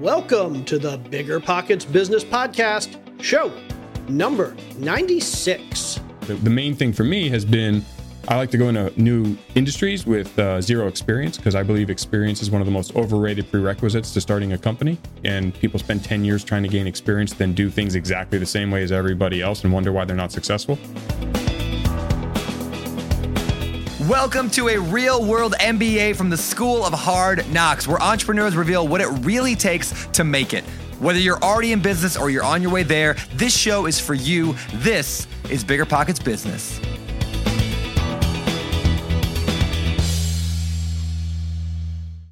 Welcome to the Bigger Pockets Business Podcast, show number 96. The, main thing for me has been I like to go into new industries with uh, zero experience because I believe experience is one of the most overrated prerequisites to starting a company. And people spend 10 years trying to gain experience, then do things exactly the same way as everybody else and wonder why they're not successful. Welcome to a real world MBA from the School of Hard Knocks, where entrepreneurs reveal what it really takes to make it. Whether you're already in business or you're on your way there, this show is for you. This is Bigger Pockets Business.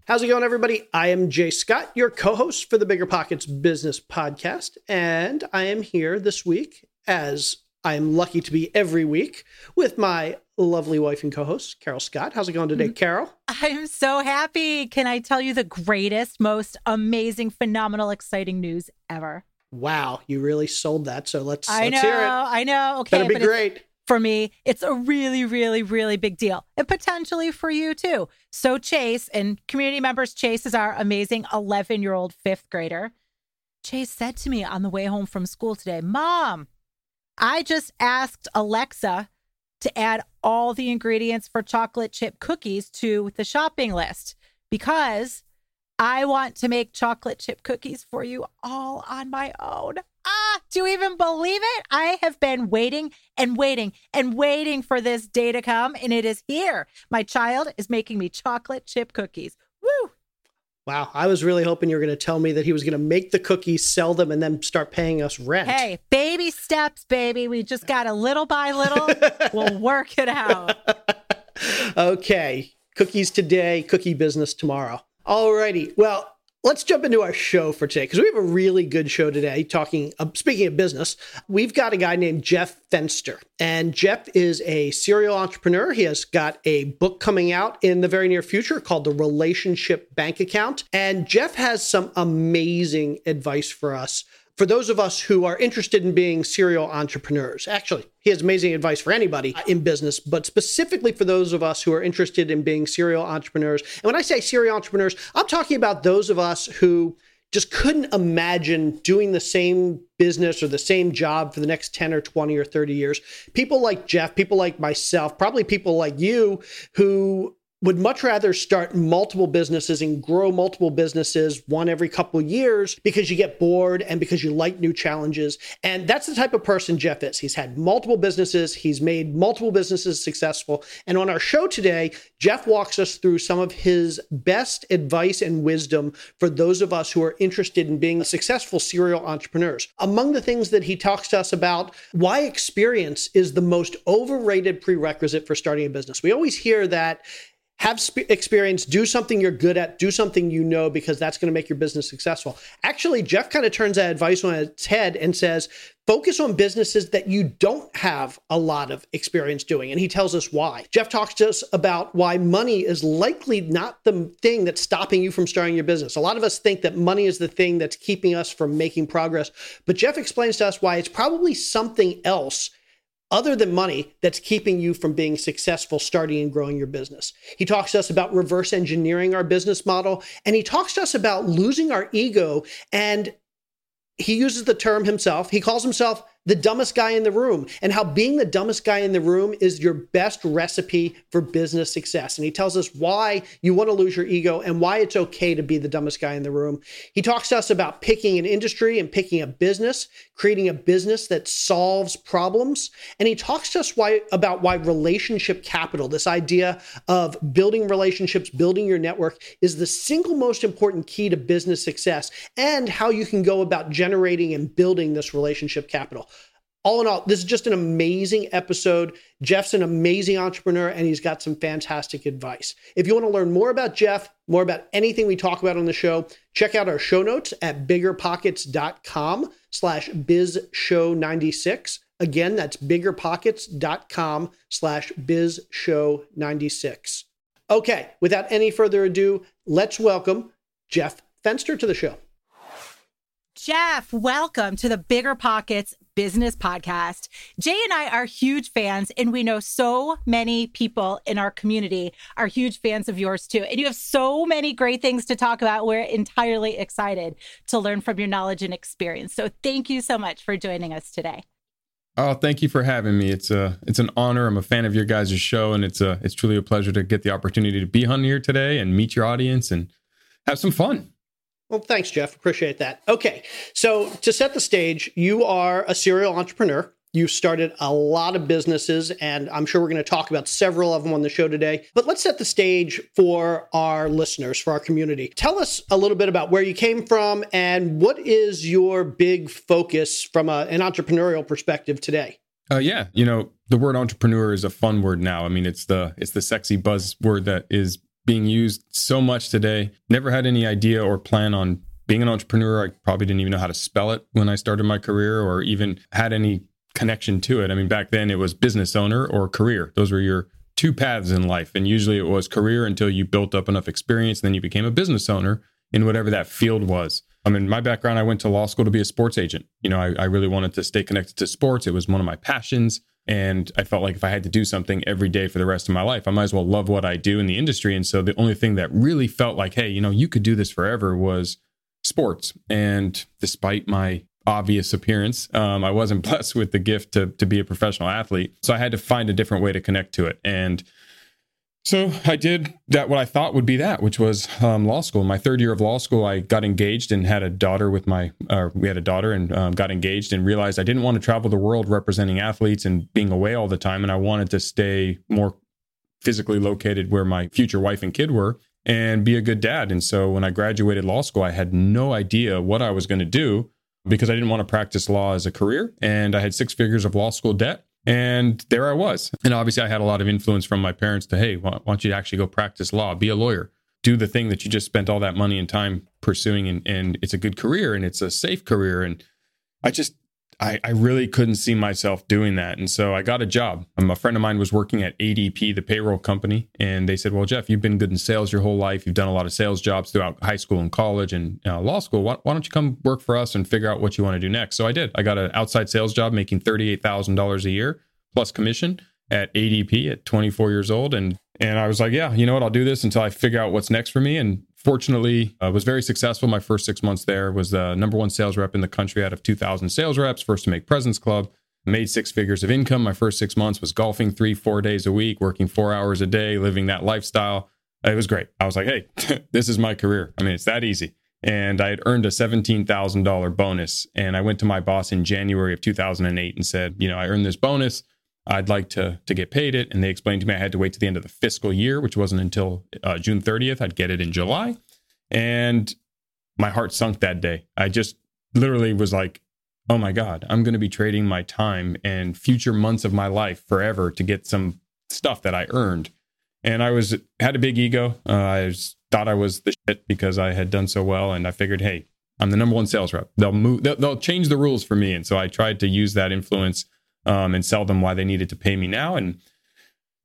How's it going, everybody? I am Jay Scott, your co host for the Bigger Pockets Business Podcast. And I am here this week, as I am lucky to be every week, with my lovely wife and co host, Carol Scott. How's it going today, mm-hmm. Carol? I'm so happy. Can I tell you the greatest, most amazing, phenomenal, exciting news ever? Wow, you really sold that. So let's, I let's know, hear it. I know. Okay. Better be great. For me, it's a really, really, really big deal. And potentially for you too. So, Chase and community members, Chase is our amazing 11 year old fifth grader. Chase said to me on the way home from school today, Mom, I just asked Alexa to add all the ingredients for chocolate chip cookies to the shopping list because I want to make chocolate chip cookies for you all on my own. Ah, do you even believe it? I have been waiting and waiting and waiting for this day to come, and it is here. My child is making me chocolate chip cookies. Wow, I was really hoping you were going to tell me that he was going to make the cookies, sell them, and then start paying us rent. Hey, baby steps, baby. We just got a little by little. we'll work it out. okay, cookies today, cookie business tomorrow. Alrighty, well, let's jump into our show for today because we have a really good show today. Talking, uh, speaking of business, we've got a guy named Jeff Fenster, and Jeff is a serial entrepreneur. He has got a book coming out in the very near future called The Relationship Bank Account, and Jeff has some amazing advice for us for those of us who are interested in being serial entrepreneurs. Actually, he has amazing advice for anybody in business, but specifically for those of us who are interested in being serial entrepreneurs. And when I say serial entrepreneurs, I'm talking about those of us who just couldn't imagine doing the same business or the same job for the next 10 or 20 or 30 years. People like Jeff, people like myself, probably people like you who would much rather start multiple businesses and grow multiple businesses one every couple years because you get bored and because you like new challenges. And that's the type of person Jeff is. He's had multiple businesses, he's made multiple businesses successful. And on our show today, Jeff walks us through some of his best advice and wisdom for those of us who are interested in being successful serial entrepreneurs. Among the things that he talks to us about, why experience is the most overrated prerequisite for starting a business. We always hear that have sp- experience, do something you're good at, do something you know, because that's going to make your business successful. Actually, Jeff kind of turns that advice on its head and says, focus on businesses that you don't have a lot of experience doing. And he tells us why. Jeff talks to us about why money is likely not the thing that's stopping you from starting your business. A lot of us think that money is the thing that's keeping us from making progress. But Jeff explains to us why it's probably something else other than money that's keeping you from being successful starting and growing your business. He talks to us about reverse engineering our business model and he talks to us about losing our ego and he uses the term himself. He calls himself the dumbest guy in the room and how being the dumbest guy in the room is your best recipe for business success. And he tells us why you want to lose your ego and why it's okay to be the dumbest guy in the room. He talks to us about picking an industry and picking a business, creating a business that solves problems. And he talks to us why about why relationship capital, this idea of building relationships, building your network is the single most important key to business success and how you can go about generating and building this relationship capital. All in all, this is just an amazing episode. Jeff's an amazing entrepreneur and he's got some fantastic advice. If you want to learn more about Jeff, more about anything we talk about on the show, check out our show notes at biggerpockets.com slash bizshow96. Again, that's biggerpockets.com slash bizshow96. Okay, without any further ado, let's welcome Jeff Fenster to the show. Jeff, welcome to the Bigger Pockets Business Podcast. Jay and I are huge fans, and we know so many people in our community are huge fans of yours too. And you have so many great things to talk about. We're entirely excited to learn from your knowledge and experience. So thank you so much for joining us today. Oh, thank you for having me. It's a it's an honor. I'm a fan of your guys' show, and it's a it's truly a pleasure to get the opportunity to be on here today and meet your audience and have some fun. Well, thanks, Jeff. Appreciate that. Okay. So, to set the stage, you are a serial entrepreneur. You've started a lot of businesses, and I'm sure we're going to talk about several of them on the show today. But let's set the stage for our listeners, for our community. Tell us a little bit about where you came from and what is your big focus from a, an entrepreneurial perspective today. Uh, yeah, you know, the word entrepreneur is a fun word now. I mean, it's the it's the sexy buzzword that is being used so much today. Never had any idea or plan on being an entrepreneur. I probably didn't even know how to spell it when I started my career or even had any connection to it. I mean, back then it was business owner or career. Those were your two paths in life. And usually it was career until you built up enough experience. And then you became a business owner in whatever that field was. I mean, my background, I went to law school to be a sports agent. You know, I, I really wanted to stay connected to sports. It was one of my passions. And I felt like if I had to do something every day for the rest of my life, I might as well love what I do in the industry. And so the only thing that really felt like, hey, you know, you could do this forever was sports. And despite my obvious appearance, um, I wasn't blessed with the gift to, to be a professional athlete. So I had to find a different way to connect to it. And so I did that what I thought would be that, which was um, law school. My third year of law school, I got engaged and had a daughter with my. Uh, we had a daughter and um, got engaged and realized I didn't want to travel the world representing athletes and being away all the time, and I wanted to stay more physically located where my future wife and kid were and be a good dad. And so when I graduated law school, I had no idea what I was going to do because I didn't want to practice law as a career, and I had six figures of law school debt and there I was. And obviously, I had a lot of influence from my parents to, hey, why don't you actually go practice law, be a lawyer, do the thing that you just spent all that money and time pursuing. And, and it's a good career and it's a safe career. And I just, I, I really couldn't see myself doing that. And so I got a job. Um, a friend of mine was working at ADP, the payroll company. And they said, Well, Jeff, you've been good in sales your whole life. You've done a lot of sales jobs throughout high school and college and uh, law school. Why, why, don't you come work for us and figure out what you want to do next? So I did. I got an outside sales job making $38,000 a year plus commission at ADP at 24 years old. And and I was like, yeah, you know what? I'll do this until I figure out what's next for me. And fortunately, uh, was very successful. My first six months there was the number one sales rep in the country out of 2,000 sales reps, first to make President's Club. Made six figures of income. My first six months was golfing three, four days a week, working four hours a day, living that lifestyle. It was great. I was like, hey, this is my career. I mean, it's that easy. And I had earned a $17,000 bonus. And I went to my boss in January of 2008 and said, you know, I earned this bonus. I'd like to to get paid it. And they explained to me I had to wait to the end of the fiscal year, which wasn't until uh, June 30th. I'd get it in July. And my heart sunk that day. I just literally was like, oh my God, I'm going to be trading my time and future months of my life forever to get some stuff that I earned. And I was had a big ego. Uh, I thought I was the shit because I had done so well. And I figured, hey, I'm the number one sales rep. They'll move. They'll, they'll change the rules for me. And so I tried to use that influence um, and sell them why they needed to pay me now. And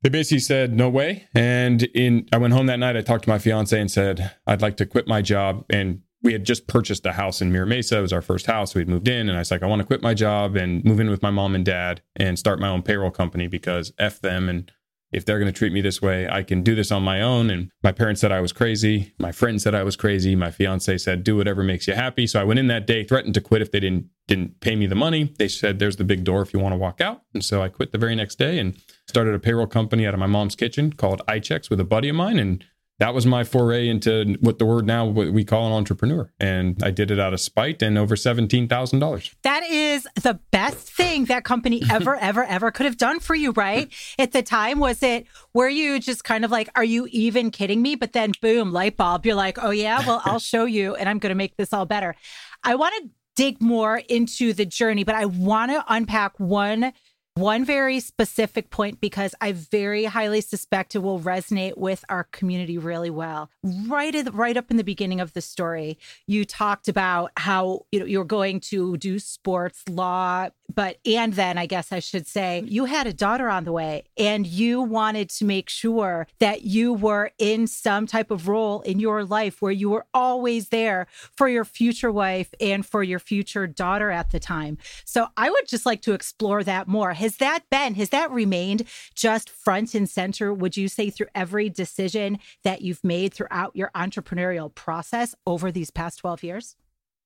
they basically said no way. And in I went home that night. I talked to my fiance and said I'd like to quit my job. And we had just purchased a house in Mira Mesa. It was our first house. We'd moved in, and I was like, I want to quit my job and move in with my mom and dad and start my own payroll company because f them and if they're going to treat me this way, I can do this on my own. And my parents said I was crazy. My friend said I was crazy. My fiance said, do whatever makes you happy. So I went in that day, threatened to quit if they didn't didn't pay me the money. They said, there's the big door if you want to walk out. And so I quit the very next day and started a payroll company out of my mom's kitchen called iChecks with a buddy of mine. And that was my foray into what the word now what we call an entrepreneur. And I did it out of spite and over $17,000. That is the best thing that company ever, ever, ever could have done for you, right? At the time, was it, were you just kind of like, are you even kidding me? But then boom, light bulb, you're like, oh yeah, well, I'll show you and I'm going to make this all better. I want to dig more into the journey, but I want to unpack one one very specific point because I very highly suspect it will resonate with our community really well. Right at, right up in the beginning of the story, you talked about how you know you're going to do sports law, but and then I guess I should say you had a daughter on the way and you wanted to make sure that you were in some type of role in your life where you were always there for your future wife and for your future daughter at the time. So I would just like to explore that more has that been, has that remained just front and center, would you say, through every decision that you've made throughout your entrepreneurial process over these past 12 years?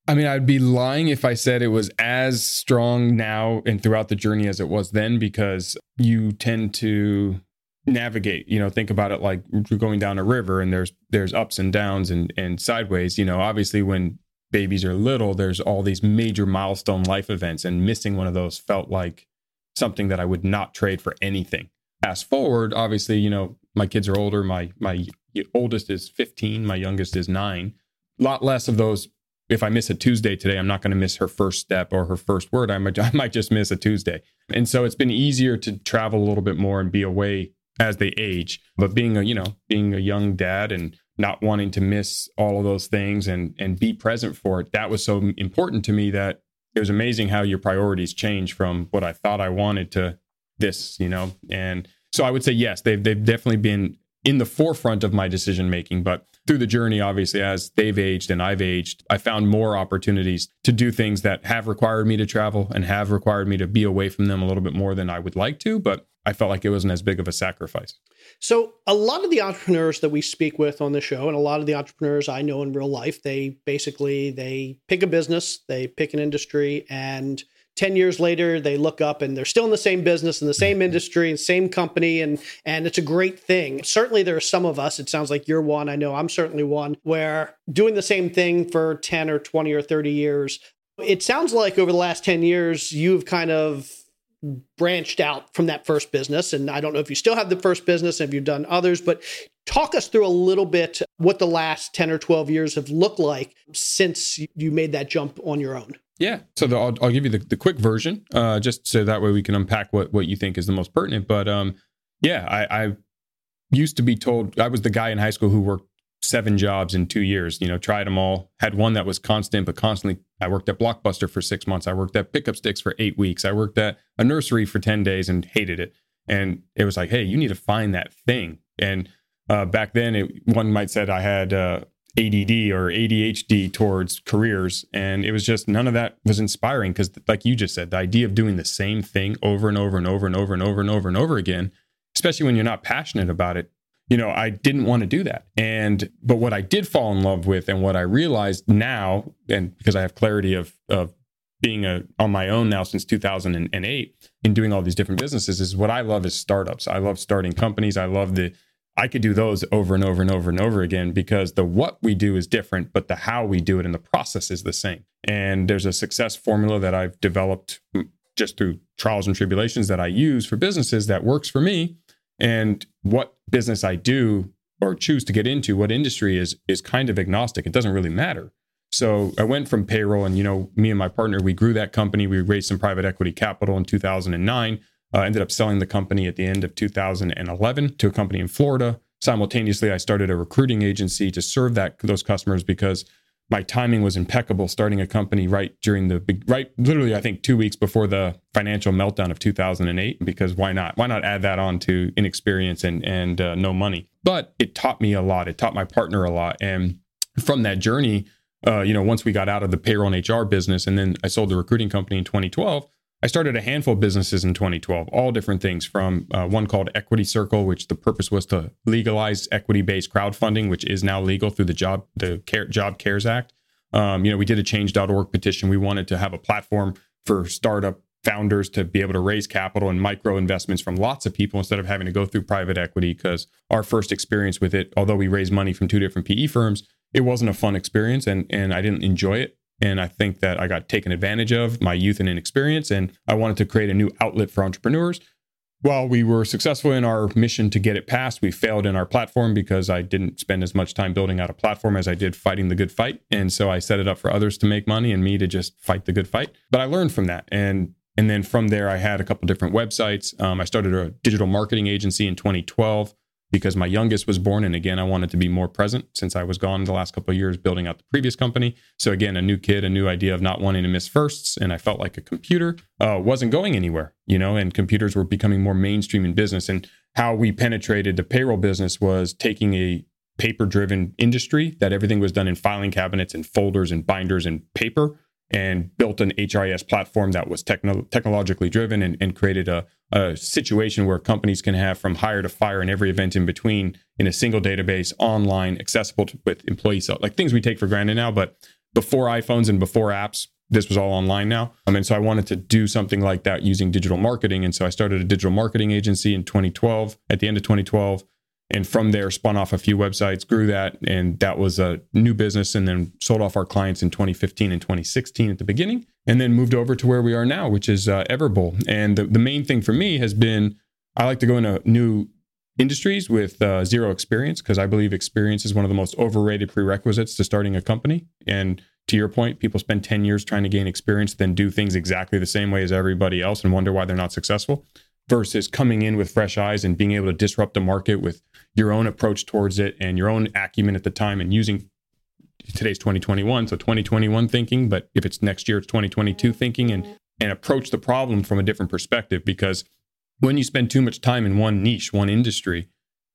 I mean, I'd be lying if I said it was as strong now and throughout the journey as it was then because you tend to navigate you know think about it like you're going down a river and there's there's ups and downs and and sideways you know obviously when babies are little there's all these major milestone life events and missing one of those felt like something that I would not trade for anything. Fast forward, obviously, you know, my kids are older. My my oldest is 15, my youngest is 9. A lot less of those if I miss a Tuesday today, I'm not going to miss her first step or her first word. I might, I might just miss a Tuesday. And so it's been easier to travel a little bit more and be away as they age. But being a, you know, being a young dad and not wanting to miss all of those things and and be present for it, that was so important to me that it was amazing how your priorities change from what I thought I wanted to this, you know. And so I would say yes, they've they've definitely been in the forefront of my decision making, but through the journey obviously as they've aged and I've aged, I found more opportunities to do things that have required me to travel and have required me to be away from them a little bit more than I would like to, but I felt like it wasn't as big of a sacrifice. So, a lot of the entrepreneurs that we speak with on the show, and a lot of the entrepreneurs I know in real life, they basically they pick a business, they pick an industry, and 10 years later they look up and they're still in the same business in the same mm-hmm. industry and same company and and it's a great thing certainly there are some of us it sounds like you're one i know i'm certainly one where doing the same thing for 10 or 20 or 30 years it sounds like over the last 10 years you've kind of branched out from that first business. And I don't know if you still have the first business, and if you've done others, but talk us through a little bit what the last 10 or 12 years have looked like since you made that jump on your own. Yeah. So the, I'll, I'll, give you the, the quick version, uh, just so that way we can unpack what, what you think is the most pertinent. But um, yeah, I, I used to be told I was the guy in high school who worked seven jobs in two years. You know, tried them all. Had one that was constant, but constantly. I worked at Blockbuster for six months. I worked at Pick Up Stix for eight weeks. I worked at a nursery for ten days and hated it. And it was like, hey, you need to find that thing. And uh, back then, it, one might said I had uh, ADD or ADHD towards careers, and it was just none of that was inspiring because, like you just said, the idea of doing the same thing over and over and over and over and over and over and over again, especially when you're not passionate about it, you know, I didn't want to do that. And but what I did fall in love with and what I realized now, and because I have clarity of of being a, on my own now since 2008 in doing all these different businesses is what I love is startups. I love starting companies. I love the I could do those over and over and over and over again because the what we do is different, but the how we do it and the process is the same. And there's a success formula that I've developed mm, just through trials and tribulations that I use for businesses that works for me and what business I do or choose to get into, what industry is is kind of agnostic. It doesn't really matter. So I went from payroll, and you know, me and my partner, we grew that company. We raised some private equity capital in 2009. Uh, ended up selling the company at the end of 2011 to a company in Florida. Simultaneously, I started a recruiting agency to serve that those customers because my timing was impeccable starting a company right during the big right literally i think two weeks before the financial meltdown of 2008 because why not? Why not add that on to inexperience and and uh, no money? But it taught me a lot. It taught my partner a lot. And from that journey uh, you know once we got out of the payroll and hr business and then i sold the recruiting company in 2012 I started a handful of businesses in 2012, all different things from uh, one called Equity Circle, which the purpose was to legalize equity-based crowdfunding, which is now legal through the Job the Care, Job Cares Act. Um, you know, we did a Change.org petition. We wanted to have a platform for startup founders to be able to raise capital and micro investments from lots of people instead of having to go through private equity. Because our first experience with it, although we raised money from two different PE firms, it wasn't a fun experience, and and I didn't enjoy it. And I think that I got taken advantage of my youth and inexperience. And I wanted to create a new outlet for entrepreneurs. while we were successful in our mission to get it passed, we failed in our platform because I didn't spend as much time building out a platform as I did fighting the good fight. And so I set it up for others to make money and me to just fight the good fight. But I learned from that. And and then from there, I had a couple different websites. Um, I started a digital marketing agency in 2012 because my youngest was born. And again, I wanted to be more present since I was gone the last couple of years building out the previous company. So again, a new kid, a new idea of not wanting to miss firsts. And I felt like a computer uh, wasn't going anywhere, you know, and computers were becoming more mainstream in business. And how we penetrated the payroll business was taking a paper driven industry that everything was done in filing cabinets and folders and binders and paper and built an HRIS platform that was techno- technologically driven and, and created a, a, situation where companies can have from hire to fire and every event in between in a single database, online, accessible to, with employees, like things we take for granted now. But before iPhones and before apps, this was all online now. Um, I mean, so I wanted to do something like that using digital marketing. And so I started a digital marketing agency in 2012, at the end of 2012 and from there spun off a few websites grew that and that was a new business and then sold off our clients in 2015 and 2016 at the beginning and then moved over to where we are now which is uh, everbowl. And the, the main thing for me has been i like to go into new industries with uh, zero experience because i believe experience is one of the most overrated prerequisites to starting a company. And to your point people spend 10 years trying to gain experience then do things exactly the same way as everybody else and wonder why they're not successful versus coming in with fresh eyes and being able to disrupt the market with your own approach towards it and your own acumen at the time and using today's 2021 so 2021 thinking but if it's next year it's 2022 thinking and and approach the problem from a different perspective because when you spend too much time in one niche one industry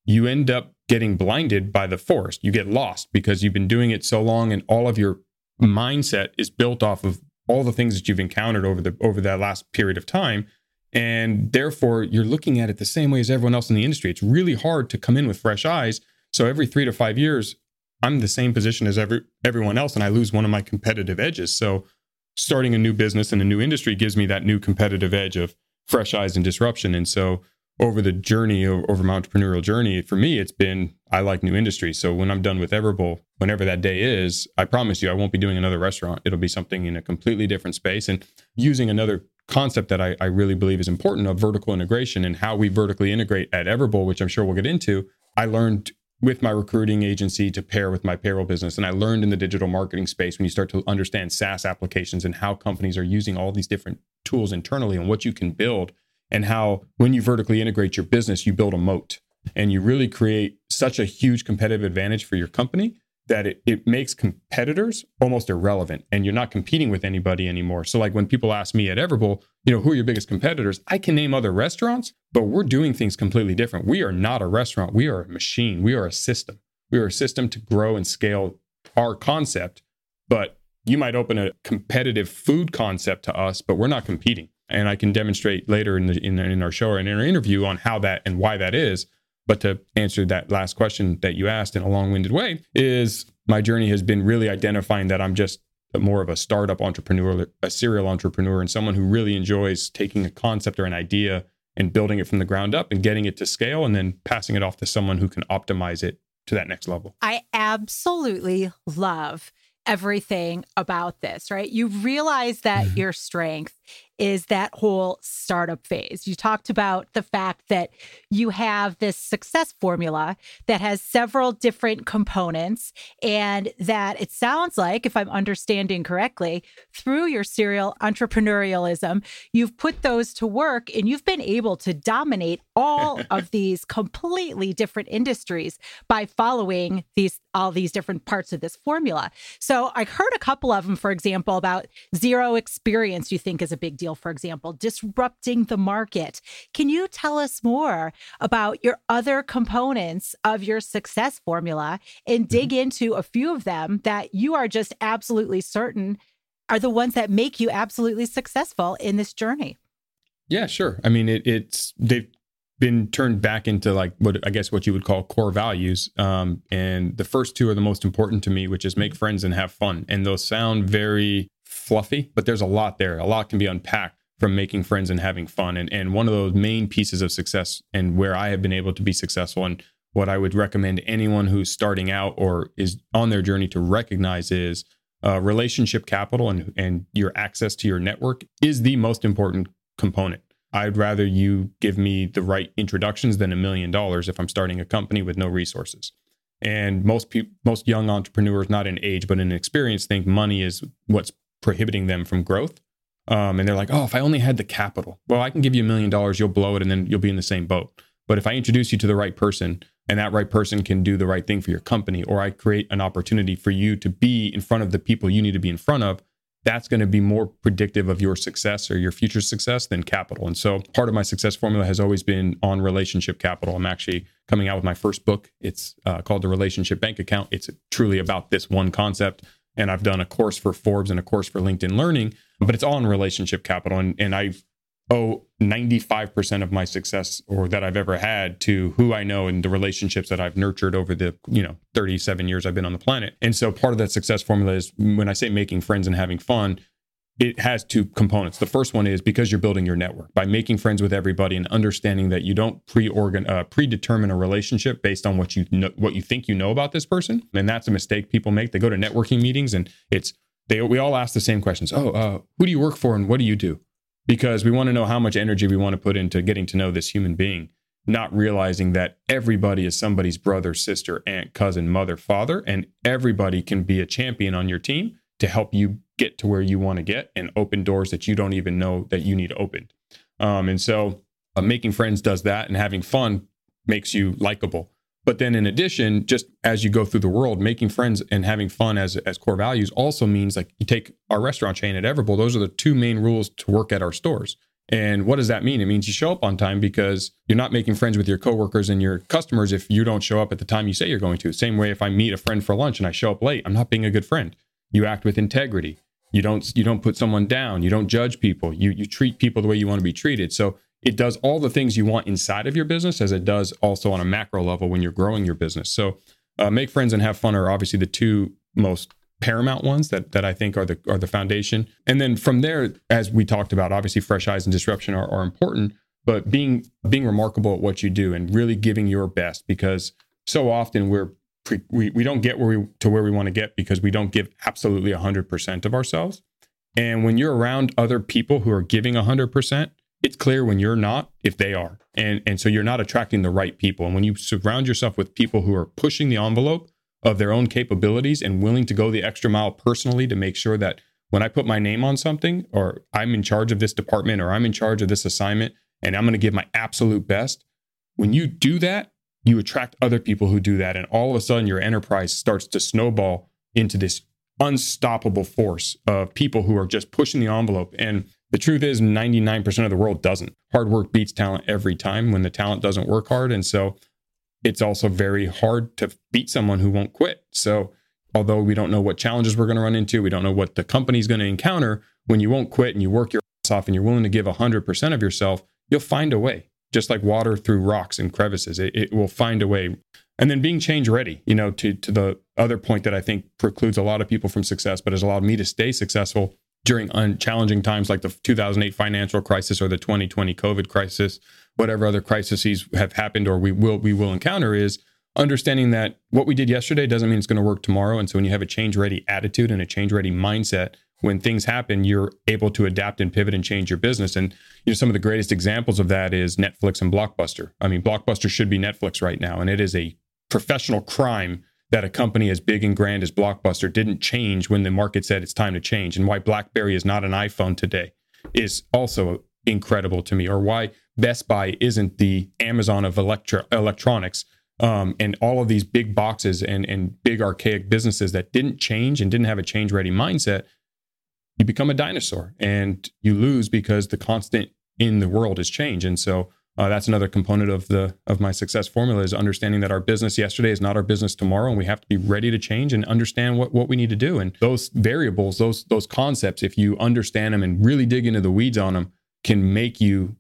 you end up getting blinded by the forest. You get lost because you've been doing it so long and all of your mindset is built off of all the things that you've encountered over the over that last period of time and therefore, you're looking at it the same way as everyone else in the industry. It's really hard to come in with fresh eyes. So every three to five years, I'm the same position as every everyone else, and I lose one of my competitive edges. So starting a new business in a new industry gives me that new competitive edge of fresh eyes and disruption. And so over the journey, over my entrepreneurial journey, for me, it's been I like new industries. So when I'm done with Everbowl, whenever that day is, I promise you, I won't be doing another restaurant. It'll be something in a completely different space and using another concept that I, I, really believe is important of vertical integration and how we vertically integrate at Everbowl, which I'm sure we'll get into. I learned with my recruiting agency to pair with my payroll business. And I learned in the digital marketing space when you start to understand SaaS applications and how companies are using all these different tools internally and what you can build, and how when you vertically integrate your business, you build a moat and you really create such a huge competitive advantage for your company that it, it makes competitors almost irrelevant and you're not competing with anybody anymore. So like when people ask me at Everbowl, you know, who are your biggest competitors? I can name other restaurants, but we're doing things completely different. We are not a restaurant. We are a machine. We are a system. We are a system to grow and scale our concept. But you might open a competitive food concept to us, but we're not competing. And I can demonstrate later in, the, in, in our show or in our interview on how that and why that is. But to answer that last question that you asked in a long winded way, is my journey has been really identifying that I'm just more of a startup entrepreneur, a serial entrepreneur, and someone who really enjoys taking a concept or an idea and building it from the ground up and getting it to scale and then passing it off to someone who can optimize it to that next level. I absolutely love everything about this, right? You realize that mm-hmm. your strength is that whole startup phase. You talked about the fact that you have this success formula that has several different components, and that it sounds like, if I'm understanding correctly, through your serial entrepreneurialism, you've put those to work and you've been able to dominate all of these completely different industries by following these all these different parts of this formula. So I heard a couple of them, for example, about zero experience you think is a big deal for example, disrupting the market. Can you tell us more about your other components of your success formula and mm-hmm. dig into a few of them that you are just absolutely certain are the ones that make you absolutely successful in this journey? Yeah, sure. I mean, it, it's they've been turned back into like what I guess what you would call core values. Um, and the first two are the most important to me, which is make friends and have fun. And those sound very fluffy, but there's a lot there. A lot can be unpacked from making friends and having fun. And, and one of those main pieces of success and where I have been able to be successful and what I would recommend anyone who's starting out or is on their journey to recognize is uh, relationship capital and, and your access to your network is the most important component. I'd rather you give me the right introductions than a million dollars if I'm starting a company with no resources. And most people, most young entrepreneurs, not in age but in experience, think money is what's prohibiting them from growth. Um, and they're like, oh, if I only had the capital, well, I can give you a million dollars, you'll blow it, and then you'll be in the same boat. But if I introduce you to the right person, and that right person can do the right thing for your company, or I create an opportunity for you to be in front of the people you need to be in front of, that's going to be more predictive of your success or your future success than capital. And so part of my success formula has always been on relationship capital. I'm actually coming out with my first book. It's uh, called The Relationship Bank Account. It's truly about this one concept. And I've done a course for Forbes and a course for LinkedIn Learning, but it's all in relationship capital. And, and I've owe 95% of my success or that I've ever had to who I know and the relationships that I've nurtured over the, you know, 37 years I've been on the planet. And so part of that success formula is when I say making friends and having fun, it has two components. The first one is because you're building your network by making friends with everybody and understanding that you don't pre-organ uh, predetermine a relationship based on what you know, what you think you know about this person. And that's a mistake people make. They go to networking meetings and it's they we all ask the same questions. Oh, uh, who do you work for and what do you do? because we want to know how much energy we want to put into getting to know this human being, not realizing that everybody is somebody's brother, sister, aunt, cousin, mother, father, and everybody can be a champion on your team to help you get to where you want to get and open doors that you don't even know that you need opened. Um, and so, uh, making friends does that, and having fun makes you likable. But then in addition, just as you go through the world, making friends and having fun as, as core values also means like you take our restaurant chain at Everbowl, those are the two main rules to work at our stores. And what does that mean? It means you show up on time because you're not making friends with your coworkers and your customers if you don't show up at the time you say you're going to. Same way if I meet a friend for lunch and I show up late, I'm not being a good friend. You act with integrity. You don't you don't put someone down. You don't judge people. You you treat people the way you want to be treated. So it does all the things you want inside of your business as it does also on a macro level when you're growing your business. So, uh, make friends and have fun are obviously the two most paramount ones that that I think are the are the foundation. And then from there, as we talked about, obviously fresh eyes and disruption are, are important, but being being remarkable at what you do and really giving your best because so often we're we we don't get where we to where we want to get because we don't give absolutely 100% of ourselves. And when you're around other people who are giving 100%, it's clear when you're not if they are and and so you're not attracting the right people and when you surround yourself with people who are pushing the envelope of their own capabilities and willing to go the extra mile personally to make sure that when i put my name on something or i'm in charge of this department or i'm in charge of this assignment and i'm going to give my absolute best when you do that you attract other people who do that and all of a sudden your enterprise starts to snowball into this unstoppable force of people who are just pushing the envelope and the truth is, 99% of the world doesn't. Hard work beats talent every time when the talent doesn't work hard. And so it's also very hard to beat someone who won't quit. So, although we don't know what challenges we're going to run into, we don't know what the company's going to encounter, when you won't quit and you work your ass off and you're willing to give 100% of yourself, you'll find a way. Just like water through rocks and crevices, it, it will find a way. And then being change ready, you know, to, to the other point that I think precludes a lot of people from success, but has allowed me to stay successful during un- challenging times like the 2008 financial crisis or the 2020 COVID crisis, whatever other crises have happened or we will we will encounter is understanding that what we did yesterday doesn't mean it's going to work tomorrow. And so when you have a change ready attitude and a change ready mindset, when things happen, you're able to adapt and pivot and change your business. And you know, some of the greatest examples of that is Netflix and Blockbuster. I mean, Blockbuster should be Netflix right now, and it is a professional crime that a company as big and grand as Blockbuster didn't change when the market said it's time to change, and why BlackBerry is not an iPhone today is also incredible to me, or why Best Buy isn't the Amazon of electro- electronics. Um, and all of these big boxes and, and big archaic businesses that didn't change and didn't have a change ready mindset, you become a dinosaur and you lose because the constant in the world is change. And so uh, that's another component of the of my success formula is understanding that our business yesterday is not our business tomorrow, and we have to be ready to change and understand what what we need to do. And those variables, those those concepts, if you understand them and really dig into the weeds on them, can make you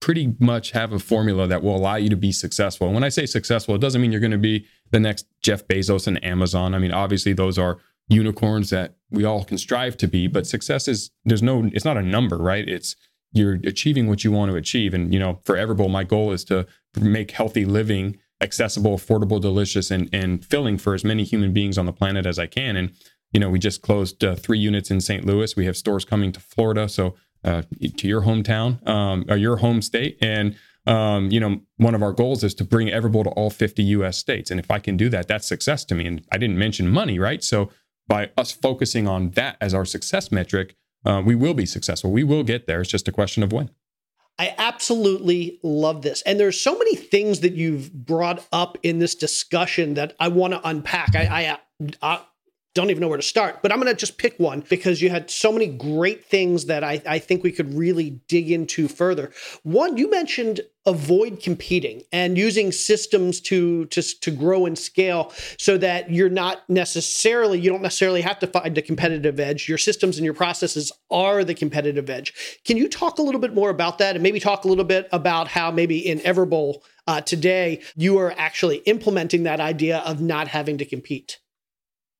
pretty much have a formula that will allow you to be successful. And when I say successful, it doesn't mean you're going to be the next Jeff Bezos and Amazon. I mean, obviously those are unicorns that we all can strive to be, but success is there's no it's not a number, right? It's you're achieving what you want to achieve. And, you know, for Everbowl, my goal is to make healthy living accessible, affordable, delicious, and, and filling for as many human beings on the planet as I can. And, you know, we just closed uh, three units in St. Louis. We have stores coming to Florida. So uh, to your hometown um, or your home state. And um, you know, one of our goals is to bring Everbowl to all 50 US states. And if I can do that, that's success to me. And I didn't mention money, right? So by us focusing on that as our success metric, uh, we will be successful. We will get there. It's just a question of when. I absolutely love this. And there's so many things that you've brought up in this discussion that I want to unpack. I, I, I don't even know where to start, but I'm going to just pick one because you had so many great things that I, I think we could really dig into further. One, you mentioned avoid competing and using systems to, to, to grow and scale so that you're not necessarily, you don't necessarily have to find a competitive edge. Your systems and your processes are the competitive edge. Can you talk a little bit more about that and maybe talk a little bit about how maybe in Everbowl uh, today you are actually implementing that idea of not having to compete?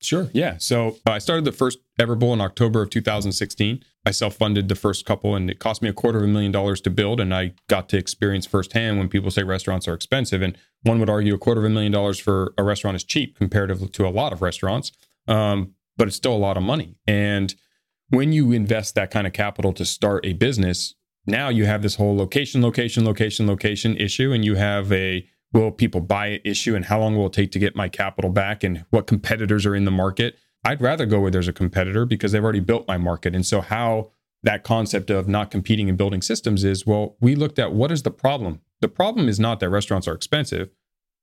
Sure. Yeah. So I started the first Everbowl in October of 2016. I self funded the first couple, and it cost me a quarter of a million dollars to build. And I got to experience firsthand when people say restaurants are expensive. And one would argue a quarter of a million dollars for a restaurant is cheap comparatively to a lot of restaurants, um, but it's still a lot of money. And when you invest that kind of capital to start a business, now you have this whole location, location, location, location issue, and you have a will people buy it issue and how long will it take to get my capital back and what competitors are in the market? I'd rather go where there's a competitor because they've already built my market. And so how that concept of not competing and building systems is well we looked at what is the problem? The problem is not that restaurants are expensive.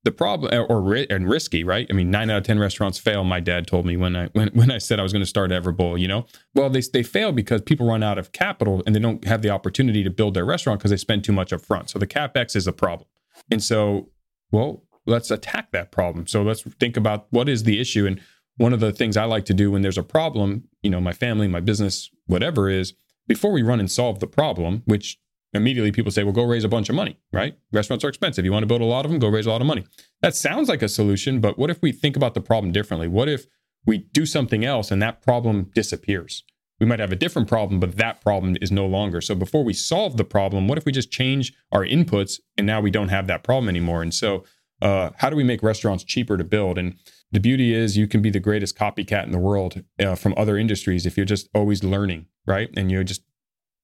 The problem or and risky right? I mean 9 out of 10 restaurants fail my dad told me when i when, when i said i was going to start everbowl you know? Well they, they fail because people run out of capital and they don't have the opportunity to build their restaurant because they spend too much up front so the capex is a problem. And so well, let's attack that problem. So let's think about what is the issue. And one of the things I like to do when there's a problem, you know, my family, my business, whatever is before we run and solve the problem, which immediately people say, well, go raise a bunch of money, right? Restaurants are expensive. You want to build a lot of them, go raise a lot of money. That sounds like a solution, but what if we think about the problem differently? What if we do something else and that problem disappears? We might have a different problem, but that problem is no longer. So before we solve the problem, what if we just change our inputs and now we don't have that problem anymore? And so, uh, how do we make restaurants cheaper to build? And the beauty is you can be the greatest copycat in the world uh, from other industries if you're just always learning, right? And you're just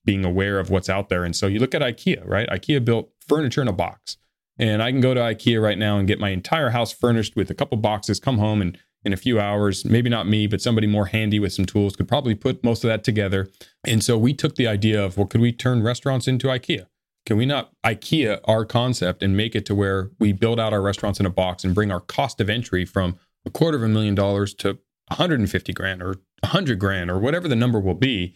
being aware of what's out there. And so you look at IKEA, right? IKEA built furniture in a box. And I can go to IKEA right now and get my entire house furnished with a couple boxes, come home and in a few hours. Maybe not me, but somebody more handy with some tools could probably put most of that together. And so we took the idea of, well, could we turn restaurants into IKEA? Can we not IKEA our concept and make it to where we build out our restaurants in a box and bring our cost of entry from a quarter of a million dollars to 150 grand or 100 grand or whatever the number will be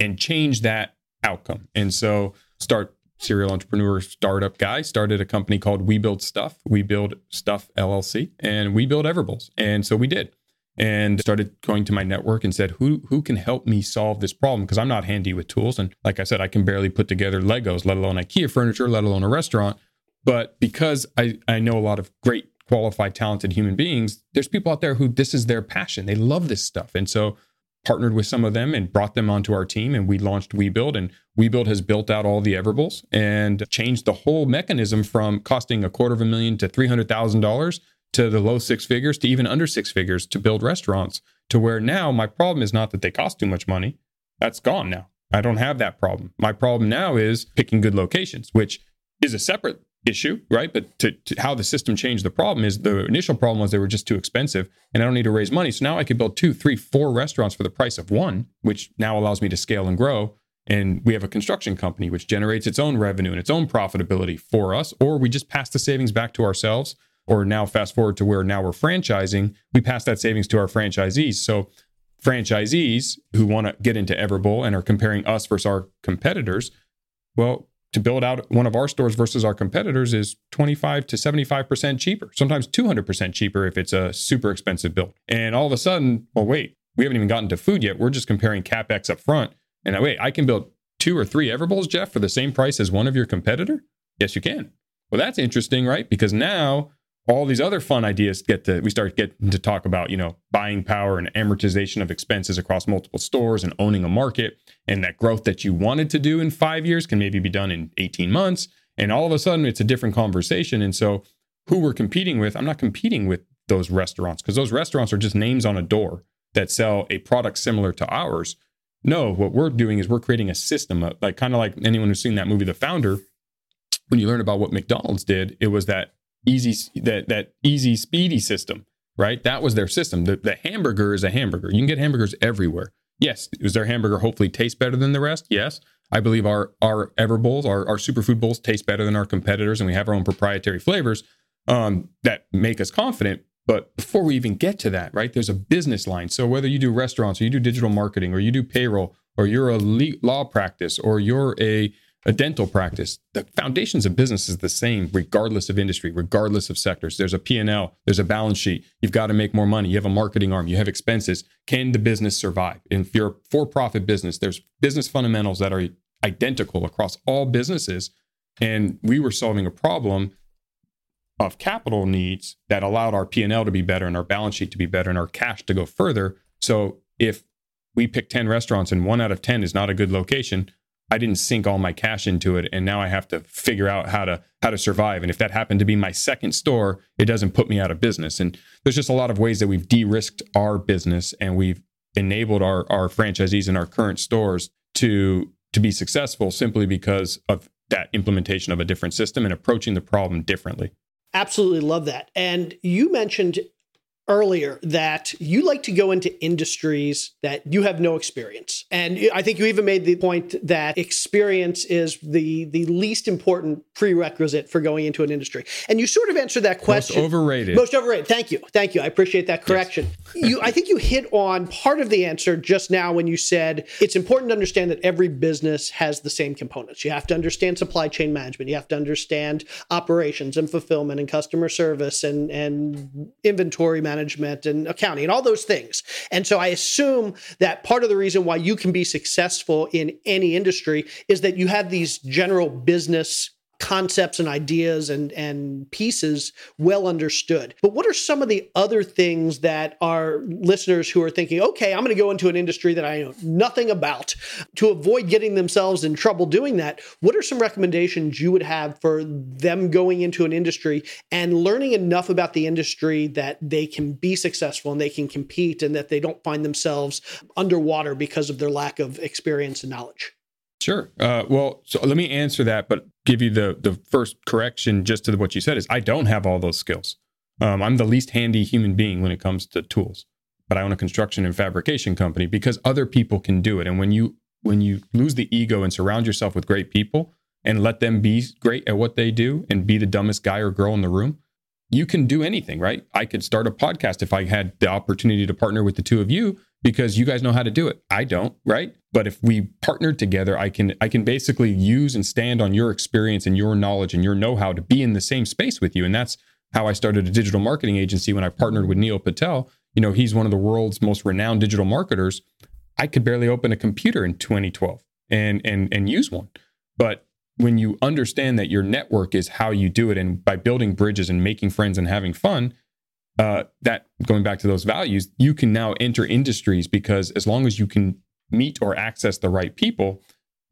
and change that outcome? And so start serial entrepreneur startup guy, started a company called We Build Stuff. We Build Stuff LLC, and we build Everbowls. And so we did. And started going to my network and said, who who can help me solve this problem? Because I'm not handy with tools. And like I said, I can barely put together Legos, let alone IKEA furniture, let alone a restaurant. But because I, I know a lot of great, qualified, talented human beings, there's people out there who this is their passion. They love this stuff. And so partnered with some of them and brought them onto our team and we launched WeBuild and WeBuild has built out all the Everbowls and changed the whole mechanism from costing a quarter of a million to $300,000 to the low six figures to even under six figures to build restaurants to where now my problem is not that they cost too much money. That's gone now. I don't have that problem. My problem now is picking good locations, which is a separate issue, right? But to, to, how the system changed the problem is the initial problem was they were just too expensive and I don't need to raise money. So now I could build two, three, four restaurants for the price of one, which now allows me to scale and grow. And we have a construction company which generates its own revenue and its own profitability for us, or we just pass the savings back to ourselves. Or now fast forward to where now we're franchising, we pass that savings to our franchisees. So franchisees who want to get into Everbowl and are comparing us versus our competitors, well, to build out one of our stores versus our competitors is 25 to 75% cheaper, sometimes 200% cheaper if it's a super expensive build. And all of a sudden, well, wait, we haven't even gotten to food yet. We're just comparing capex up front. And wait, I can build two or three Everbowls, Jeff, for the same price as one of your competitor? Yes, you can. Well, that's interesting, right? Because now all these other fun ideas get to we start getting to talk about you know buying power and amortization of expenses across multiple stores and owning a market. And that growth that you wanted to do in five years can maybe be done in 18 months. And all of a sudden it's a different conversation. And so who we're competing with i'm not competing with those restaurants because those restaurants are just names on a door that sell a product similar to ours. No, what we're doing is we're creating a system, uh, like kind of like anyone who's seen that movie, The Founder. When you learn about what McDonald's did, it was that easy that that easy speedy system, right? That was their system. The, the hamburger is a hamburger. You can get hamburgers everywhere. Yes, does their hamburger hopefully taste better than the rest? Yes. I believe our our Everbowls, our, our superfood bowls taste better than our competitors, and we have our own proprietary flavors um, that make us confident. But before we even get to that, right, there's a business line. So whether you do restaurants or you do digital marketing or you do payroll or you're a law practice or you're a, a dental practice, the foundations of business is the same regardless of industry, regardless of sectors. There's a P&L, there's a balance sheet. You've got to make more money. You have a marketing arm, you have expenses. Can the business survive? If you're a for-profit business, there's business fundamentals that are identical across all businesses. And we were solving a problem of capital needs that allowed our P&L to be better and our balance sheet to be better and our cash to go further. So if we pick 10 restaurants and one out of 10 is not a good location, I didn't sink all my cash into it and now I have to figure out how to how to survive and if that happened to be my second store, it doesn't put me out of business. And there's just a lot of ways that we've de-risked our business and we've enabled our our franchisees in our current stores to to be successful simply because of that implementation of a different system and approaching the problem differently. Absolutely love that. And you mentioned earlier that you like to go into industries that you have no experience. And I think you even made the point that experience is the the least important prerequisite for going into an industry. And you sort of answered that question. Most overrated. Most overrated. Thank you. Thank you. I appreciate that correction. Yes. you I think you hit on part of the answer just now when you said it's important to understand that every business has the same components. You have to understand supply chain management, you have to understand operations and fulfillment and customer service and and inventory management management and accounting and all those things. And so I assume that part of the reason why you can be successful in any industry is that you have these general business concepts and ideas and and pieces well understood. But what are some of the other things that our listeners who are thinking, okay, I'm going to go into an industry that I know nothing about to avoid getting themselves in trouble doing that? What are some recommendations you would have for them going into an industry and learning enough about the industry that they can be successful and they can compete and that they don't find themselves underwater because of their lack of experience and knowledge? Sure. Uh, well, so let me answer that, but give you the the first correction just to what you said is I don't have all those skills. Um, I'm the least handy human being when it comes to tools, but I own a construction and fabrication company because other people can do it. And when you when you lose the ego and surround yourself with great people and let them be great at what they do and be the dumbest guy or girl in the room, you can do anything, right? I could start a podcast if I had the opportunity to partner with the two of you because you guys know how to do it. I don't, right? But if we partnered together, I can I can basically use and stand on your experience and your knowledge and your know-how to be in the same space with you. And that's how I started a digital marketing agency when I partnered with Neil Patel. You know, he's one of the world's most renowned digital marketers. I could barely open a computer in 2012 and and and use one. But when you understand that your network is how you do it and by building bridges and making friends and having fun, uh, that going back to those values, you can now enter industries because as long as you can meet or access the right people,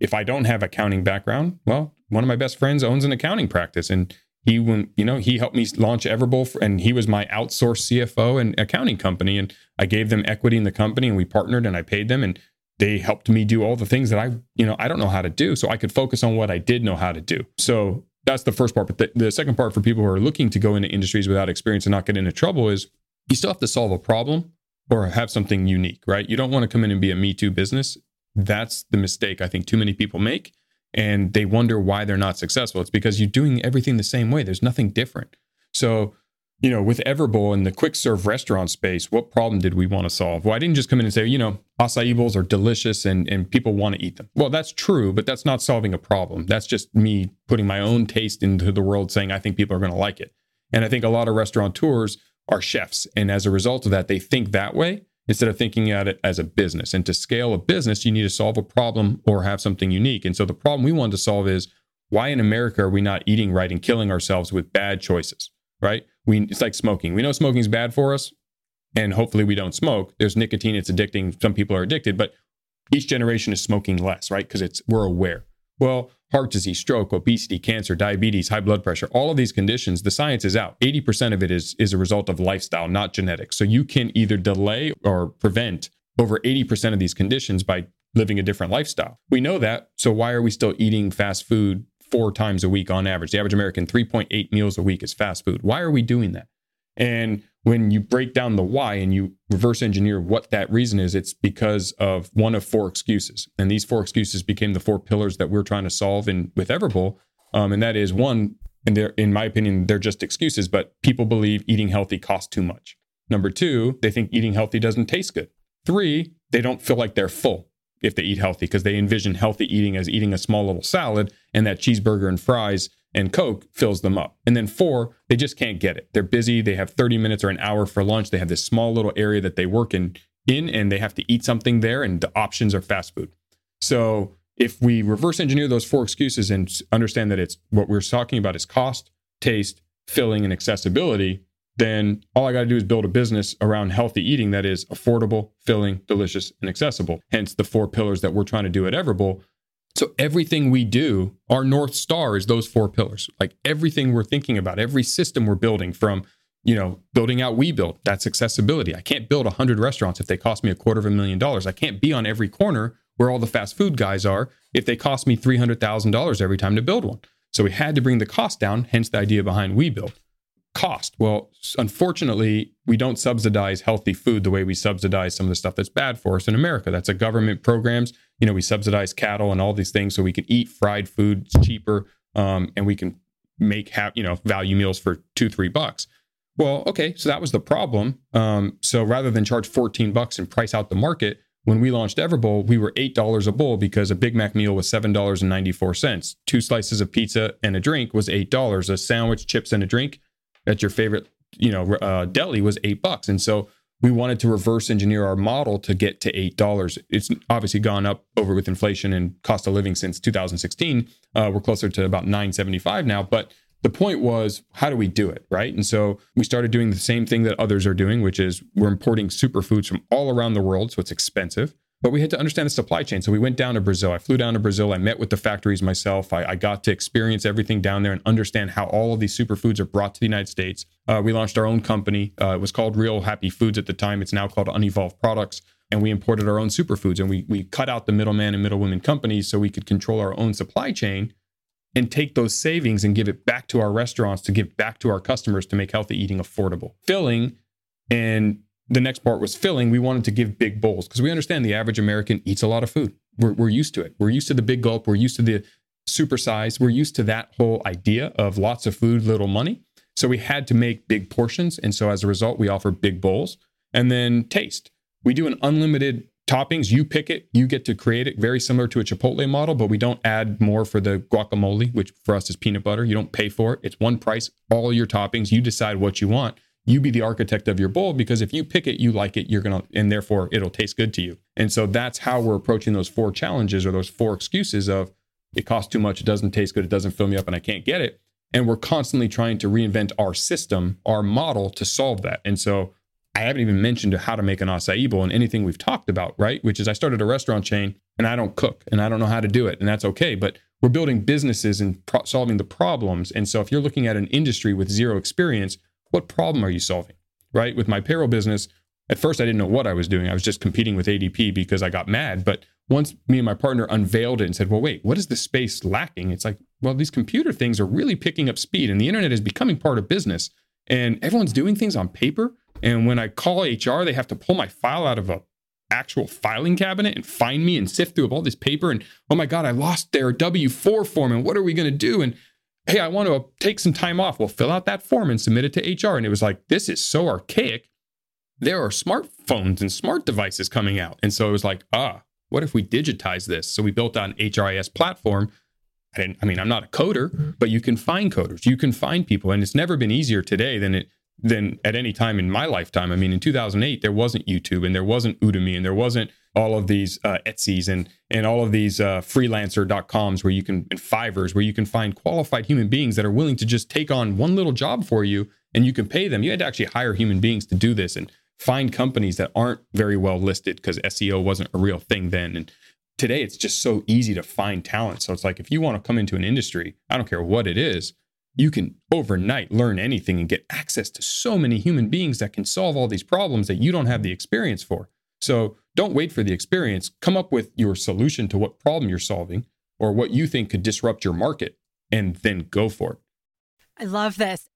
if I don't have accounting background, well, one of my best friends owns an accounting practice, and he when you know he helped me launch Everbowl, for, and he was my outsourced CFO and accounting company, and I gave them equity in the company, and we partnered, and I paid them, and they helped me do all the things that I you know I don't know how to do, so I could focus on what I did know how to do. So that's the first part. But the, the second part for people who are looking to go into industries without experience and not get into trouble is you still have to solve a problem or have something unique, right? You don't want to come in and be a Me Too business. That's the mistake I think too many people make. And they wonder why they're not successful. It's because you're doing everything the same way. There's nothing different. So you know, with Everbowl in the quick serve restaurant space, what problem did we want to solve? Well, I didn't just come in and say, you know, acai bowls are delicious and, and people want to eat them. Well, that's true, but that's not solving a problem. That's just me putting my own taste into the world saying, I think people are going to like it. And I think a lot of restaurateurs are chefs. And as a result of that, they think that way instead of thinking at it as a business. And to scale a business, you need to solve a problem or have something unique. And so the problem we wanted to solve is why in America are we not eating right and killing ourselves with bad choices, right? We it's like smoking. We know smoking is bad for us, and hopefully we don't smoke. There's nicotine; it's addicting. Some people are addicted, but each generation is smoking less, right? Because it's we're aware. Well, heart disease, stroke, obesity, cancer, diabetes, high blood pressure, all of these conditions, the science is out. 80% of it is is a result of lifestyle, not genetics. So you can either delay or prevent over 80% of these conditions by living a different lifestyle. We know that. So why are we still eating fast food four times a week on average? The average American, 3.8 meals a week is fast food. Why are we doing that? And when you break down the why and you reverse engineer what that reason is, it's because of one of four excuses. And these four excuses became the four pillars that we're trying to solve in with Everbowl. Um, and that is one, and they're, in my opinion, they're just excuses, but people believe eating healthy costs too much. Number two, they think eating healthy doesn't taste good. Three, they don't feel like they're full if they eat healthy because they envision healthy eating as eating a small little salad and that cheeseburger and fries and Coke fills them up. And then four, they just can't get it. They're busy. They have 30 minutes or an hour for lunch. They have this small little area that they work in, in and they have to eat something there, and the options are fast food. So if we reverse engineer those four excuses and understand that it's what we're talking about is cost, taste, filling, and accessibility, then all I got to do is build a business around healthy eating that is affordable, filling, delicious, and accessible. Hence the four pillars that we're trying to do at Everbowl. So everything we do, our North Star is those four pillars. Like everything we're thinking about, every system we're building from, you know, building out We Build, that's accessibility. I can't build 100 restaurants if they cost me a quarter of a million dollars. I can't be on every corner where all the fast food guys are if they cost me $300,000 every time to build one. So we had to bring the cost down, hence the idea behind We Build cost? Well, unfortunately, we don't subsidize healthy food the way we subsidize some of the stuff that's bad for us in America. That's a government programs. You know, we subsidize cattle and all these things so we can eat fried food cheaper, um, and we can make have you know value meals for two three bucks. Well, okay, so that was the problem. Um, so rather than charge 14 bucks and price out the market, when we launched Everbowl, we were $8 a bowl because a Big Mac meal was $7.94. Two slices of pizza and a drink was $8. A sandwich, chips, and a drink at your favorite, you know, uh, deli was eight bucks. And so we wanted to reverse engineer our model to get to eight dollars. It's obviously gone up over with inflation and cost of living since 2016. Uh, we're closer to about 975 now, but the point was how do we do it right and so we started doing the same thing that others are doing which is we're importing superfoods from all around the world so it's expensive but we had to understand the supply chain. So we went down to Brazil. I flew down to Brazil. I met with the factories myself. I, I got to experience everything down there and understand how all of these superfoods are brought to the United States. Uh, we launched our own company. Uh, it was called Real Happy Foods at the time. It's now called Unevolved Products. And we imported our own superfoods and we, we cut out the middleman and middlewomen companies so we could control our own supply chain and take those savings and give it back to our restaurants to give back to our customers to make healthy eating affordable. Filling and the next part was filling. We wanted to give big bowls because we understand the average American eats a lot of food. We're, we're used to it. We're used to the big gulp. We're used to the super size. We're used to that whole idea of lots of food, little money. So we had to make big portions. And so as a result, we offer big bowls and then taste. We do an unlimited toppings. You pick it, you get to create it, very similar to a Chipotle model, but we don't add more for the guacamole, which for us is peanut butter. You don't pay for it. It's one price, all your toppings. You decide what you want you be the architect of your bowl because if you pick it, you like it, you're going to, and therefore it'll taste good to you. And so that's how we're approaching those four challenges or those four excuses of it costs too much, it doesn't taste good, it doesn't fill me up, and I can't get it. And we're constantly trying to reinvent our system, our model to solve that. And so I haven't even mentioned how to make an acai bowl and anything we've talked about, right? Which is I started a restaurant chain and I don't cook and I don't know how to do it. And that's okay. But we're building businesses and pro- solving the problems. And so if you're looking at an industry with zero experience, what problem are you solving? Right? With my payroll business, at first I didn't know what I was doing. I was just competing with ADP because I got mad. But once me and my partner unveiled it and said, well, wait, what is the space lacking? It's like, well, these computer things are really picking up speed and the internet is becoming part of business. And everyone's doing things on paper. And when I call HR, they have to pull my file out of a actual filing cabinet and find me and sift through all this paper. And oh my God, I lost their W 4 form. And what are we going to do? And hey, I want to take some time off. Well, fill out that form and submit it to HR. And it was like, this is so archaic. There are smartphones and smart devices coming out. And so it was like, ah, what if we digitize this? So we built an HRIS platform. I, didn't, I mean, I'm not a coder, but you can find coders. You can find people. And it's never been easier today than it than at any time in my lifetime. I mean, in 2008, there wasn't YouTube and there wasn't Udemy and there wasn't all of these uh, Etsy's and and all of these uh, freelancer.coms where you can and Fiverrs where you can find qualified human beings that are willing to just take on one little job for you and you can pay them. You had to actually hire human beings to do this and find companies that aren't very well listed because SEO wasn't a real thing then. And today it's just so easy to find talent. So it's like if you want to come into an industry, I don't care what it is, you can overnight learn anything and get access to so many human beings that can solve all these problems that you don't have the experience for. So don't wait for the experience. Come up with your solution to what problem you're solving or what you think could disrupt your market and then go for it. I love this.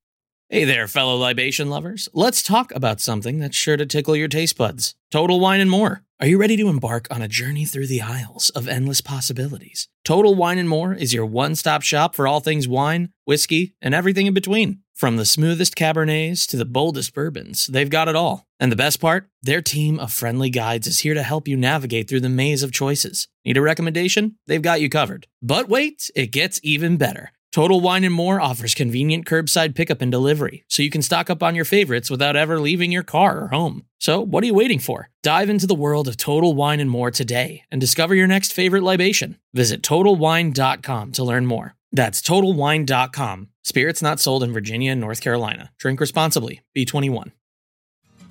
Hey there, fellow libation lovers. Let's talk about something that's sure to tickle your taste buds Total Wine and More. Are you ready to embark on a journey through the aisles of endless possibilities? Total Wine and More is your one stop shop for all things wine, whiskey, and everything in between. From the smoothest Cabernets to the boldest bourbons, they've got it all. And the best part? Their team of friendly guides is here to help you navigate through the maze of choices. Need a recommendation? They've got you covered. But wait, it gets even better. Total Wine and More offers convenient curbside pickup and delivery, so you can stock up on your favorites without ever leaving your car or home. So, what are you waiting for? Dive into the world of Total Wine and More today and discover your next favorite libation. Visit TotalWine.com to learn more. That's TotalWine.com. Spirits not sold in Virginia and North Carolina. Drink responsibly. B21.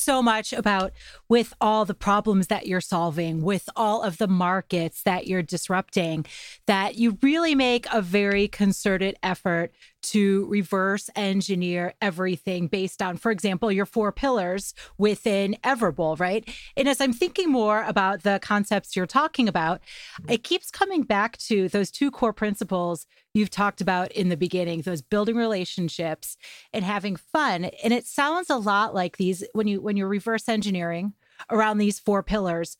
so much about with all the problems that you're solving, with all of the markets that you're disrupting, that you really make a very concerted effort to reverse engineer everything based on, for example, your four pillars within Everbowl, right? And as I'm thinking more about the concepts you're talking about, mm-hmm. it keeps coming back to those two core principles you've talked about in the beginning, those building relationships and having fun. And it sounds a lot like these when you when you're reverse engineering around these four pillars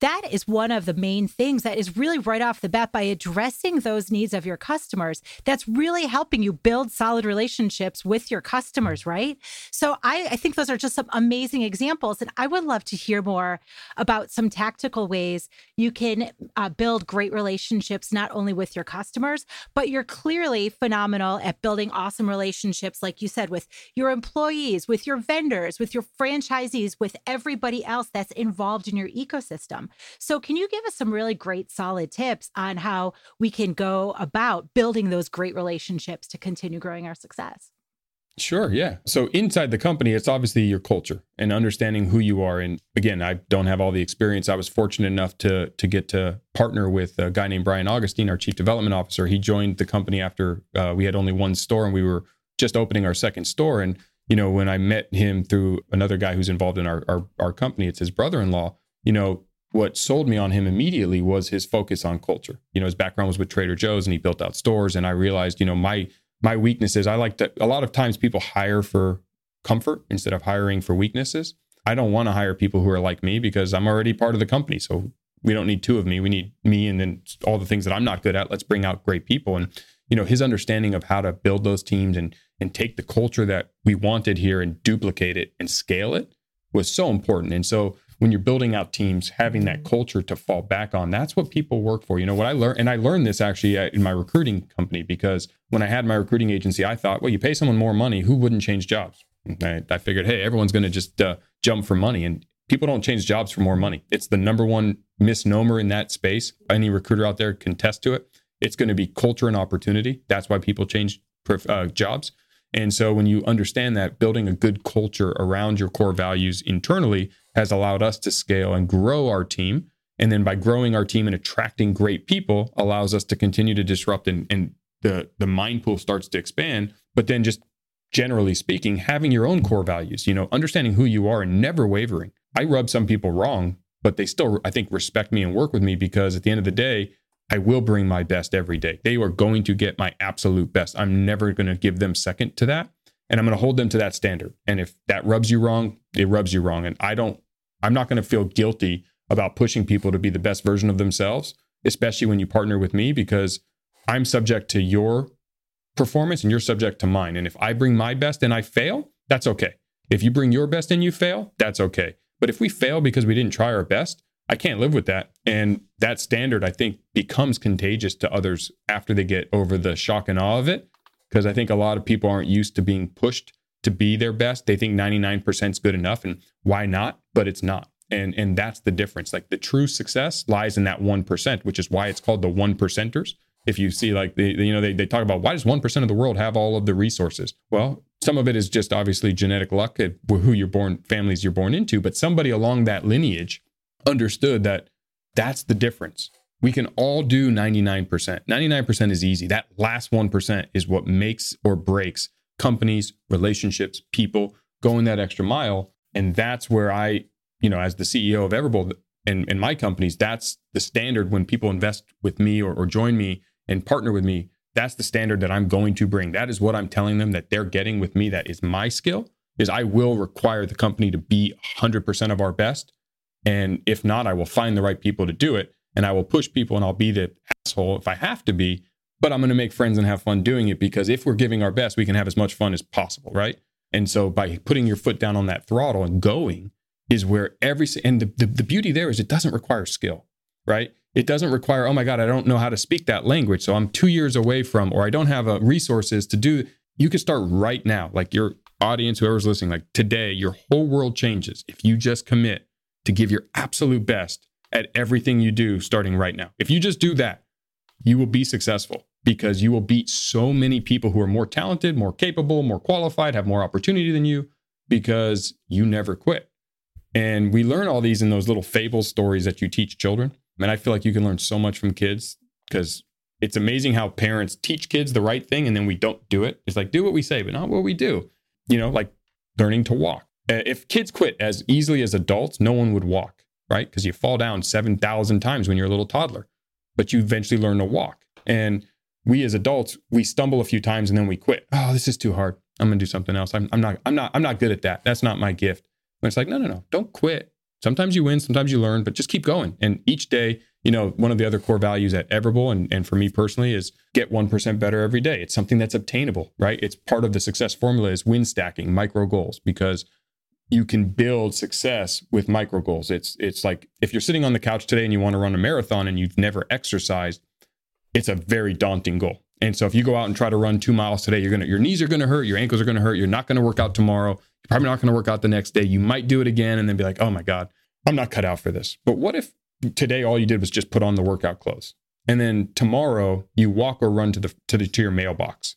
that is one of the main things that is really right off the bat by addressing those needs of your customers. That's really helping you build solid relationships with your customers, right? So I, I think those are just some amazing examples. And I would love to hear more about some tactical ways you can uh, build great relationships, not only with your customers, but you're clearly phenomenal at building awesome relationships, like you said, with your employees, with your vendors, with your franchisees, with everybody else that's involved in your ecosystem. So, can you give us some really great, solid tips on how we can go about building those great relationships to continue growing our success? Sure, yeah. So inside the company, it's obviously your culture and understanding who you are. And again, I don't have all the experience. I was fortunate enough to to get to partner with a guy named Brian Augustine, our chief development officer. He joined the company after uh, we had only one store and we were just opening our second store. And you know, when I met him through another guy who's involved in our our, our company, it's his brother-in-law. You know, what sold me on him immediately was his focus on culture. You know, his background was with Trader Joe's and he built out stores. And I realized, you know, my my weaknesses, I like to a lot of times people hire for comfort instead of hiring for weaknesses. I don't want to hire people who are like me because I'm already part of the company. So we don't need two of me. We need me and then all the things that I'm not good at. Let's bring out great people. And, you know, his understanding of how to build those teams and and take the culture that we wanted here and duplicate it and scale it was so important. And so when you're building out teams, having that culture to fall back on, that's what people work for. You know, what I learned, and I learned this actually in my recruiting company because when I had my recruiting agency, I thought, well, you pay someone more money, who wouldn't change jobs? I, I, figured, hey, everyone's going to just uh, jump for money. And people don't change jobs for more money. It's the number one misnomer in that space. Any recruiter out there can test to it. It's going to be culture and opportunity. That's why people change uh, jobs. And so when you understand that building a good culture around your core values internally has allowed us to scale and grow our team. And then by growing our team and attracting great people allows us to continue to disrupt and, and the, the mind pool starts to expand. But then just generally speaking, having your own core values, you know, understanding who you are and never wavering. I rub some people wrong, but they still, I think, respect me and work with me because at the end of the day, I will bring my best every day. They are going to get my absolute best. I'm never going to give them second to that. And I'm going to hold them to that standard. And if that rubs you wrong, it rubs you wrong. And I don't, I'm not going to feel guilty about pushing people to be the best version of themselves, especially when you partner with me, because I'm subject to your performance and you're subject to mine. And if I bring my best and I fail, that's okay. If you bring your best and you fail, that's okay. But if we fail because we didn't try our best, I can't live with that. And that standard, I think, becomes contagious to others after they get over the shock and awe of it. Because I think a lot of people aren't used to being pushed to be their best. They think 99% is good enough. And why not? But it's not. And and that's the difference. Like the true success lies in that 1%, which is why it's called the one percenters. If you see like the, you know they, they talk about why does 1% of the world have all of the resources? Well, some of it is just obviously genetic luck who you're born families you're born into, but somebody along that lineage understood that that's the difference. We can all do 99%. 99% is easy. That last 1% is what makes or breaks companies, relationships, people going that extra mile. And that's where I, you know, as the CEO of Everbowl and, and my companies, that's the standard when people invest with me or, or join me and partner with me. That's the standard that I'm going to bring. That is what I'm telling them that they're getting with me. That is my skill. Is I will require the company to be 100% of our best, and if not, I will find the right people to do it, and I will push people, and I'll be the asshole if I have to be. But I'm going to make friends and have fun doing it because if we're giving our best, we can have as much fun as possible, right? And so by putting your foot down on that throttle and going is where every and the, the, the beauty there is it doesn't require skill, right? It doesn't require, oh my God, I don't know how to speak that language. So I'm two years away from, or I don't have uh, resources to do. You can start right now. Like your audience, whoever's listening, like today, your whole world changes if you just commit to give your absolute best at everything you do starting right now. If you just do that, you will be successful because you will beat so many people who are more talented, more capable, more qualified, have more opportunity than you because you never quit. And we learn all these in those little fable stories that you teach children. And I feel like you can learn so much from kids because it's amazing how parents teach kids the right thing and then we don't do it. It's like, do what we say, but not what we do. You know, like learning to walk. If kids quit as easily as adults, no one would walk, right? Because you fall down 7,000 times when you're a little toddler, but you eventually learn to walk. And we as adults, we stumble a few times and then we quit. Oh, this is too hard. I'm gonna do something else. I'm, I'm not, I'm not, I'm not good at that. That's not my gift. But it's like, no, no, no, don't quit. Sometimes you win, sometimes you learn, but just keep going. And each day, you know, one of the other core values at Everbowl and, and for me personally is get 1% better every day. It's something that's obtainable, right? It's part of the success formula is win stacking, micro goals, because you can build success with micro goals. It's it's like if you're sitting on the couch today and you want to run a marathon and you've never exercised, it's a very daunting goal. And so if you go out and try to run two miles today, you're gonna your knees are gonna hurt, your ankles are gonna hurt, you're not gonna work out tomorrow, you're probably not gonna work out the next day. You might do it again and then be like, oh my God, I'm not cut out for this. But what if today all you did was just put on the workout clothes? And then tomorrow you walk or run to the to the to your mailbox.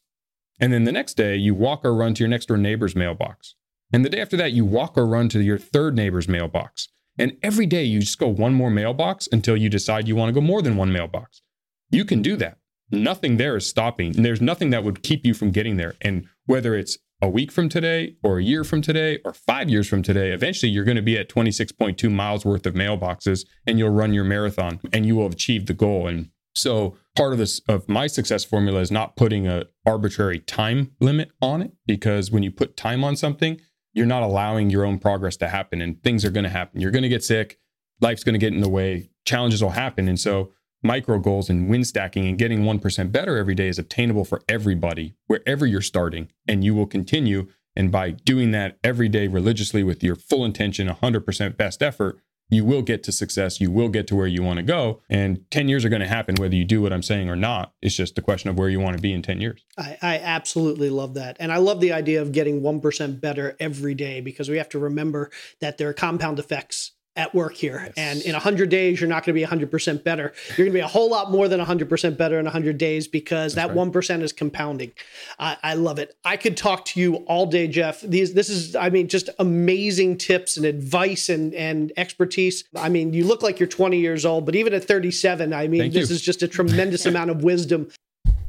And then the next day you walk or run to your next door neighbor's mailbox. And the day after that, you walk or run to your third neighbor's mailbox. And every day you just go one more mailbox until you decide you want to go more than one mailbox. You can do that. Nothing there is stopping. And There's nothing that would keep you from getting there. And whether it's a week from today or a year from today or five years from today, eventually you're going to be at 26.2 miles worth of mailboxes and you'll run your marathon and you will have achieved the goal. And so part of this of my success formula is not putting a arbitrary time limit on it because when you put time on something, you're not allowing your own progress to happen and things are going to happen. You're going to get sick, life's going to get in the way, challenges will happen. And so micro goals and win stacking and getting 1% better every day is obtainable for everybody wherever you're starting and you will continue and by doing that every day religiously with your full intention 100% best effort you will get to success you will get to where you want to go and 10 years are going to happen whether you do what i'm saying or not. It's just a question of where you want to be in 10 years. I, I absolutely love that and i love the idea of getting 1% better every day because we have to remember that there are compound effects at work here. Yes. And in 100 days, you're not going to be 100% better. You're going to be a whole lot more than 100% better in 100 days because That's that right. 1% is compounding. I, I, love it. I could talk to you all day, Jeff. These, this is, I mean, just amazing tips and advice and, and expertise. I mean, you look like you're 20 years old, but even at 37, I mean, Thank this you. is just a tremendous amount of wisdom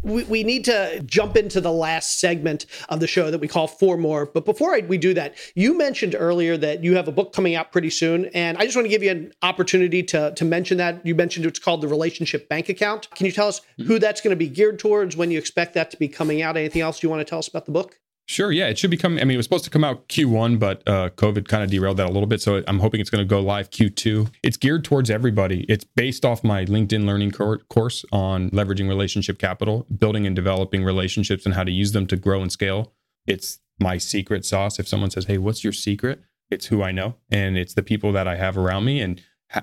we, we need to jump into the last segment of the show that we call Four More. But before I, we do that, you mentioned earlier that you have a book coming out pretty soon. And I just want to give you an opportunity to, to mention that. You mentioned it's called The Relationship Bank Account. Can you tell us hmm. who that's going to be geared towards, when you expect that to be coming out? Anything else you want to tell us about the book? Sure. Yeah, it should be coming. I mean, it was supposed to come out Q1, but uh, COVID kind of derailed that a little bit. So I'm hoping it's going to go live Q2. It's geared towards everybody. It's based off my LinkedIn learning cor- course on leveraging relationship capital, building and developing relationships, and how to use them to grow and scale. It's my secret sauce. If someone says, "Hey, what's your secret?" It's who I know, and it's the people that I have around me, and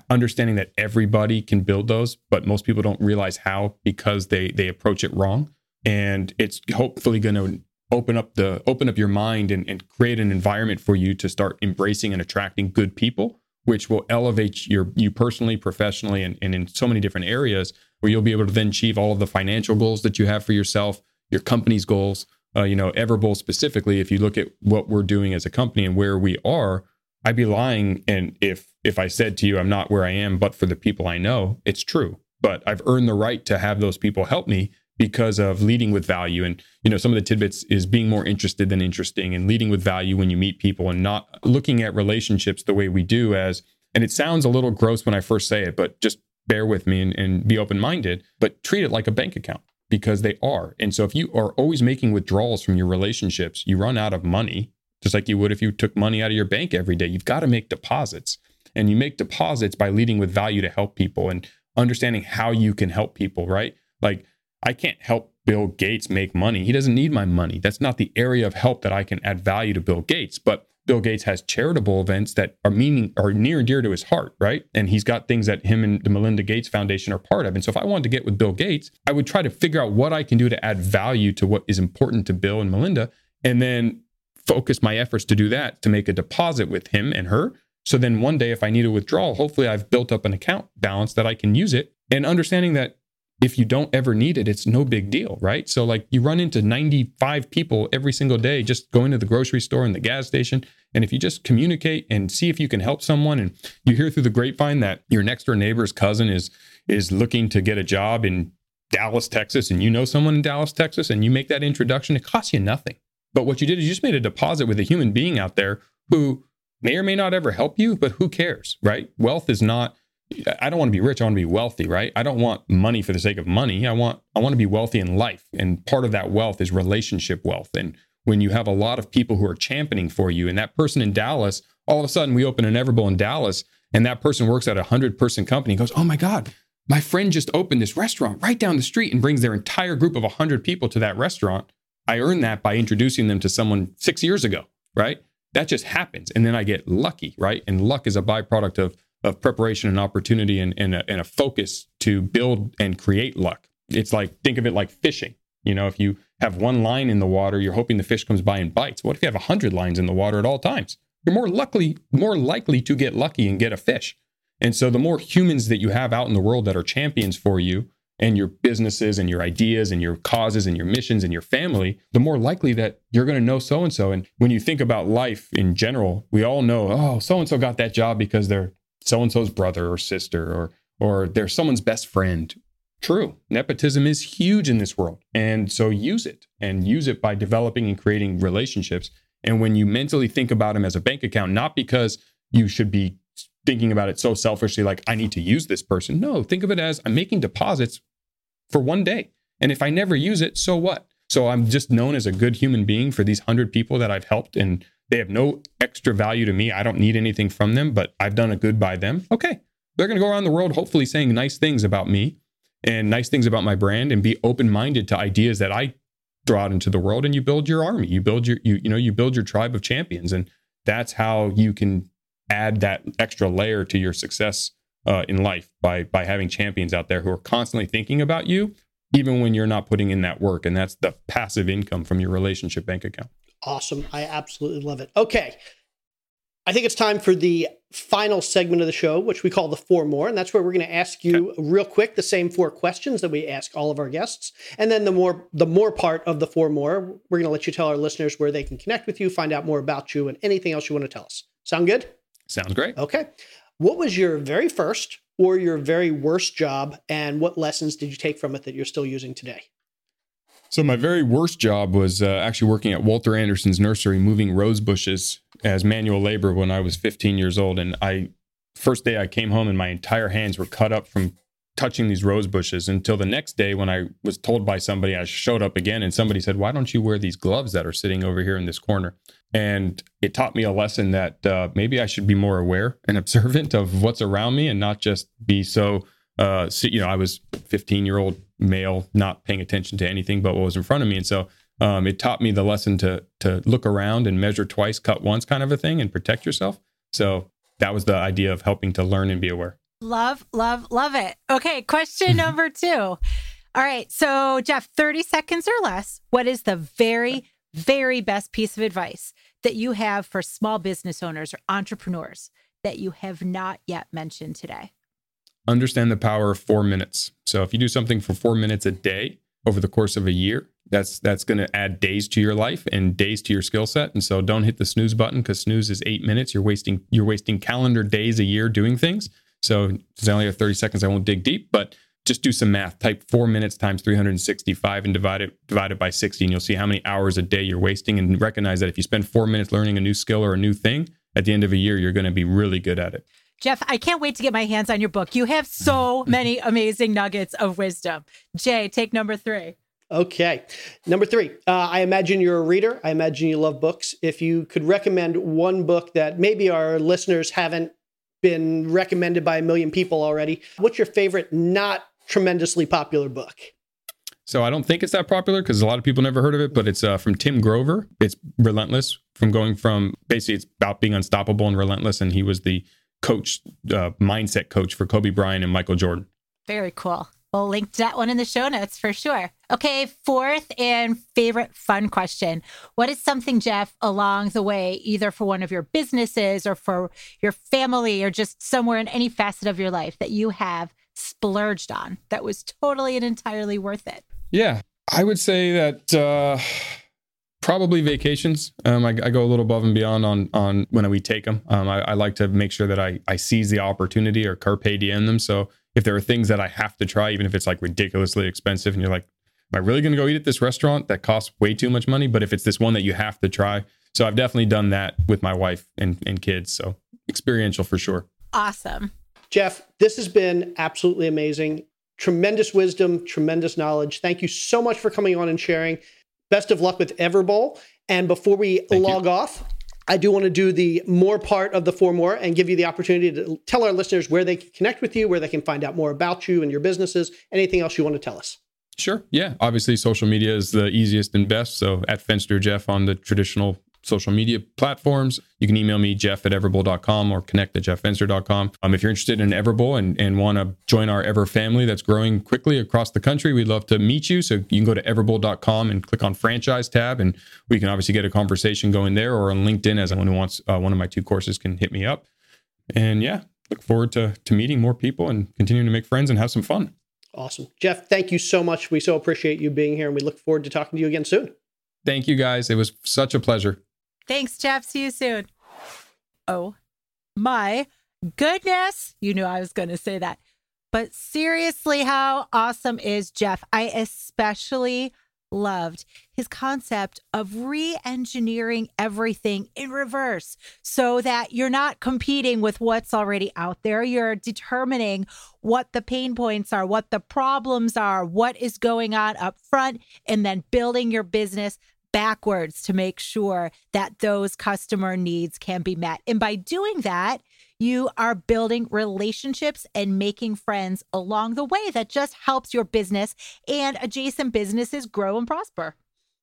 understanding that everybody can build those, but most people don't realize how because they they approach it wrong. And it's hopefully going to open up the open up your mind and, and create an environment for you to start embracing and attracting good people which will elevate your you personally, professionally, and, and in so many different areas where you'll be able to then achieve all of the financial goals that you have for yourself, your company's goals. Uh, you know, Everbowl specifically, if you look at what we're doing as a company and where we are, I'd be lying. And if if I said to you, I'm not where I am, but for the people I know, it's true. But I've earned the right to have those people help me because of leading with value. And, you know, some of the tidbits is being more interested than interesting and leading with value when you meet people and not looking at relationships the way we do as, and it sounds a little gross when I first say it, but just bear with me and, and be open minded, but treat it like a bank account because they are. And so if you are always making withdrawals from your relationships, you run out of money, just like you would if you took money out of your bank every day. You've got to make deposits. And you make deposits by leading with value to help people and understanding how you can help people, right? Like I can't help Bill Gates make money. He doesn't need my money. That's not the area of help that I can add value to Bill Gates. But Bill Gates has charitable events that are meaning are near and dear to his heart, right? And he's got things that him and the Melinda Gates Foundation are part of. And so if I wanted to get with Bill Gates, I would try to figure out what I can do to add value to what is important to Bill and Melinda and then focus my efforts to do that to make a deposit with him and her. So then one day if I need a withdrawal, hopefully I've built up an account balance that I can use it and understanding that if you don't ever need it, it's no big deal, right? So like you run into 95 people every single day just going to the grocery store and the gas station. And if you just communicate and see if you can help someone and you hear through the grapevine that your next door neighbor's cousin is is looking to get a job in Dallas, Texas, and you know someone in Dallas, Texas, and you make that introduction, it costs you nothing. But what you did is you just made a deposit with a human being out there who may or may not ever help you, but who cares, right? Wealth is not I don't want to be rich. I want to be wealthy, right? I don't want money for the sake of money. I want I want to be wealthy in life. And part of that wealth is relationship wealth. And when you have a lot of people who are championing for you, and that person in Dallas, all of a sudden we open an Everbowl in Dallas, and that person works at a hundred person company, goes, Oh my God, my friend just opened this restaurant right down the street and brings their entire group of 100 people to that restaurant. I earned that by introducing them to someone six years ago, right? That just happens. And then I get lucky, right? And luck is a byproduct of of preparation and opportunity and, and, a, and a focus to build and create luck. It's like, think of it like fishing. You know, if you have one line in the water, you're hoping the fish comes by and bites. What if you have a hundred lines in the water at all times? You're more likely, more likely to get lucky and get a fish. And so the more humans that you have out in the world that are champions for you and your businesses and your ideas and your causes and your missions and your family, the more likely that you're going to know so and so. And when you think about life in general, we all know, oh, so and so got that job because they're so and so's brother or sister or or they're someone's best friend. True. Nepotism is huge in this world. And so use it and use it by developing and creating relationships. And when you mentally think about them as a bank account, not because you should be thinking about it so selfishly, like, I need to use this person. No, think of it as I'm making deposits for one day. And if I never use it, so what? So I'm just known as a good human being for these hundred people that I've helped and they have no extra value to me. I don't need anything from them, but I've done a good by them. Okay. They're going to go around the world hopefully saying nice things about me and nice things about my brand and be open-minded to ideas that I throw out into the world and you build your army. You build your you you know, you build your tribe of champions and that's how you can add that extra layer to your success uh, in life by by having champions out there who are constantly thinking about you even when you're not putting in that work and that's the passive income from your relationship bank account awesome. I absolutely love it. Okay. I think it's time for the final segment of the show, which we call the four more. And that's where we're going to ask you okay. real quick the same four questions that we ask all of our guests. And then the more the more part of the four more, we're going to let you tell our listeners where they can connect with you, find out more about you, and anything else you want to tell us. Sound good? Sounds great. Okay. What was your very first or your very worst job, and what lessons did you take from it that you're still using today? So my very worst job was uh, actually working at Walter Andersen's nursery, moving rose bushes as manual labor when I was 15 years old. And I, first day I came home and my entire hands were cut up from touching these rose bushes until the next day when I was told by somebody, I showed up again and somebody said, why don't you wear these gloves that are sitting over here in this corner? And it taught me a lesson that uh, maybe I should be more aware and observant of what's around me and not just be so uh, you know, I was 15 year old male, not paying attention to anything but what was in front of me. And so um, it taught me the lesson to to look around and measure twice, cut once, kind of a thing, and protect yourself. So that was the idea of helping to learn and be aware. Love, love, love it. Okay, question number two. All right, so Jeff, 30 seconds or less. What is the very, very best piece of advice that you have for small business owners or entrepreneurs that you have not yet mentioned today? Understand the power of four minutes. So if you do something for four minutes a day over the course of a year, that's that's going to add days to your life and days to your skill set. And so don't hit the snooze button because snooze is eight minutes. You're wasting you're wasting calendar days a year doing things. So since I only have 30 seconds, I won't dig deep, but just do some math. Type four minutes times 365 and divide it divide it by 60, and you'll see how many hours a day you're wasting. And recognize that if you spend four minutes learning a new skill or a new thing, at the end of a year, you're going to be really good at it. Jeff, I can't wait to get my hands on your book. You have so many amazing nuggets of wisdom. Jay, take number three. Okay. Number three, uh, I imagine you're a reader. I imagine you love books. If you could recommend one book that maybe our listeners haven't been recommended by a million people already, what's your favorite, not tremendously popular book? So I don't think it's that popular because a lot of people never heard of it, but it's uh, from Tim Grover. It's Relentless, from going from basically it's about being unstoppable and relentless, and he was the coach, uh, mindset coach for Kobe Bryant and Michael Jordan. Very cool. We'll link to that one in the show notes for sure. Okay, fourth and favorite fun question. What is something, Jeff, along the way, either for one of your businesses or for your family or just somewhere in any facet of your life that you have splurged on that was totally and entirely worth it? Yeah, I would say that uh, probably vacations. Um, I, I, go a little above and beyond on on when we take them. Um, I, I, like to make sure that I I seize the opportunity or carpe diem them. So if there are things that I have to try, even if it's like ridiculously expensive, and you're like, am I really going to go eat at this restaurant that costs way too much money? But if it's this one that you have to try, so I've definitely done that with my wife and, and kids. So experiential for sure. Awesome. Jeff, this has been absolutely amazing. Tremendous wisdom, tremendous knowledge. Thank you so much for coming on and sharing. Best of luck with Everbowl. And before we Thank log you. off, I do want to do the more part of the four more and give you the opportunity to tell our listeners where they can connect with you, where they can find out more about you and your businesses, anything else you want to tell us. Sure. Yeah. Obviously, social media is the easiest and best. So at Fenster Jeff on the traditional social media platforms. You can email me, jeff at everbowl.com or connect at jefffenster.com. Um, if you're interested in Everbowl and, and want to join our Ever family that's growing quickly across the country, we'd love to meet you. So you can go to everbowl.com and click on franchise tab, and we can obviously get a conversation going there or on LinkedIn as anyone who wants uh, one of my two courses can hit me up. And yeah, look forward to, to meeting more people and continuing to make friends and have some fun. Awesome. Jeff, thank you so much. We so appreciate you being here and we look forward to talking to you again soon. Thank you guys. It was such a pleasure. Thanks, Jeff. See you soon. Oh my goodness. You knew I was going to say that. But seriously, how awesome is Jeff? I especially loved his concept of re engineering everything in reverse so that you're not competing with what's already out there. You're determining what the pain points are, what the problems are, what is going on up front, and then building your business backwards to make sure that those customer needs can be met. And by doing that, you are building relationships and making friends along the way that just helps your business and adjacent businesses grow and prosper.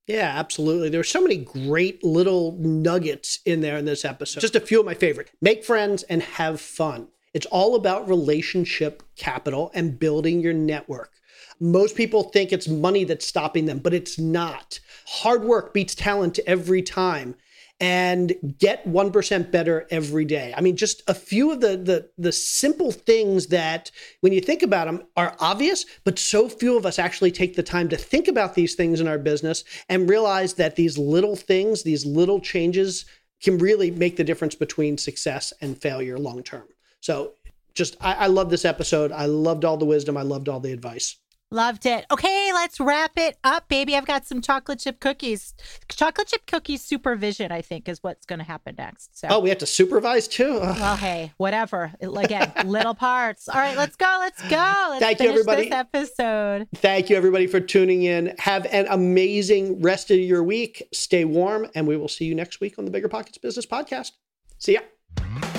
Yeah, absolutely. There are so many great little nuggets in there in this episode. Just a few of my favorite. Make friends and have fun. It's all about relationship capital and building your network. Most people think it's money that's stopping them, but it's not. Hard work beats talent every time and get 1% better every day. I mean, just a few of the, the, the simple things that, when you think about them, are obvious, but so few of us actually take the time to think about these things in our business and realize that these little things, these little changes, can really make the difference between success and failure long term. So, just I, I love this episode. I loved all the wisdom. I loved all the advice. Loved it. Okay, let's wrap it up, baby. I've got some chocolate chip cookies. Chocolate chip cookies supervision, I think, is what's going to happen next. So. Oh, we have to supervise too. Well, hey, whatever. Again, little parts. All right, let's go. Let's go. Let's Thank you, everybody. This episode. Thank you, everybody, for tuning in. Have an amazing rest of your week. Stay warm, and we will see you next week on the BiggerPockets Business Podcast. See ya.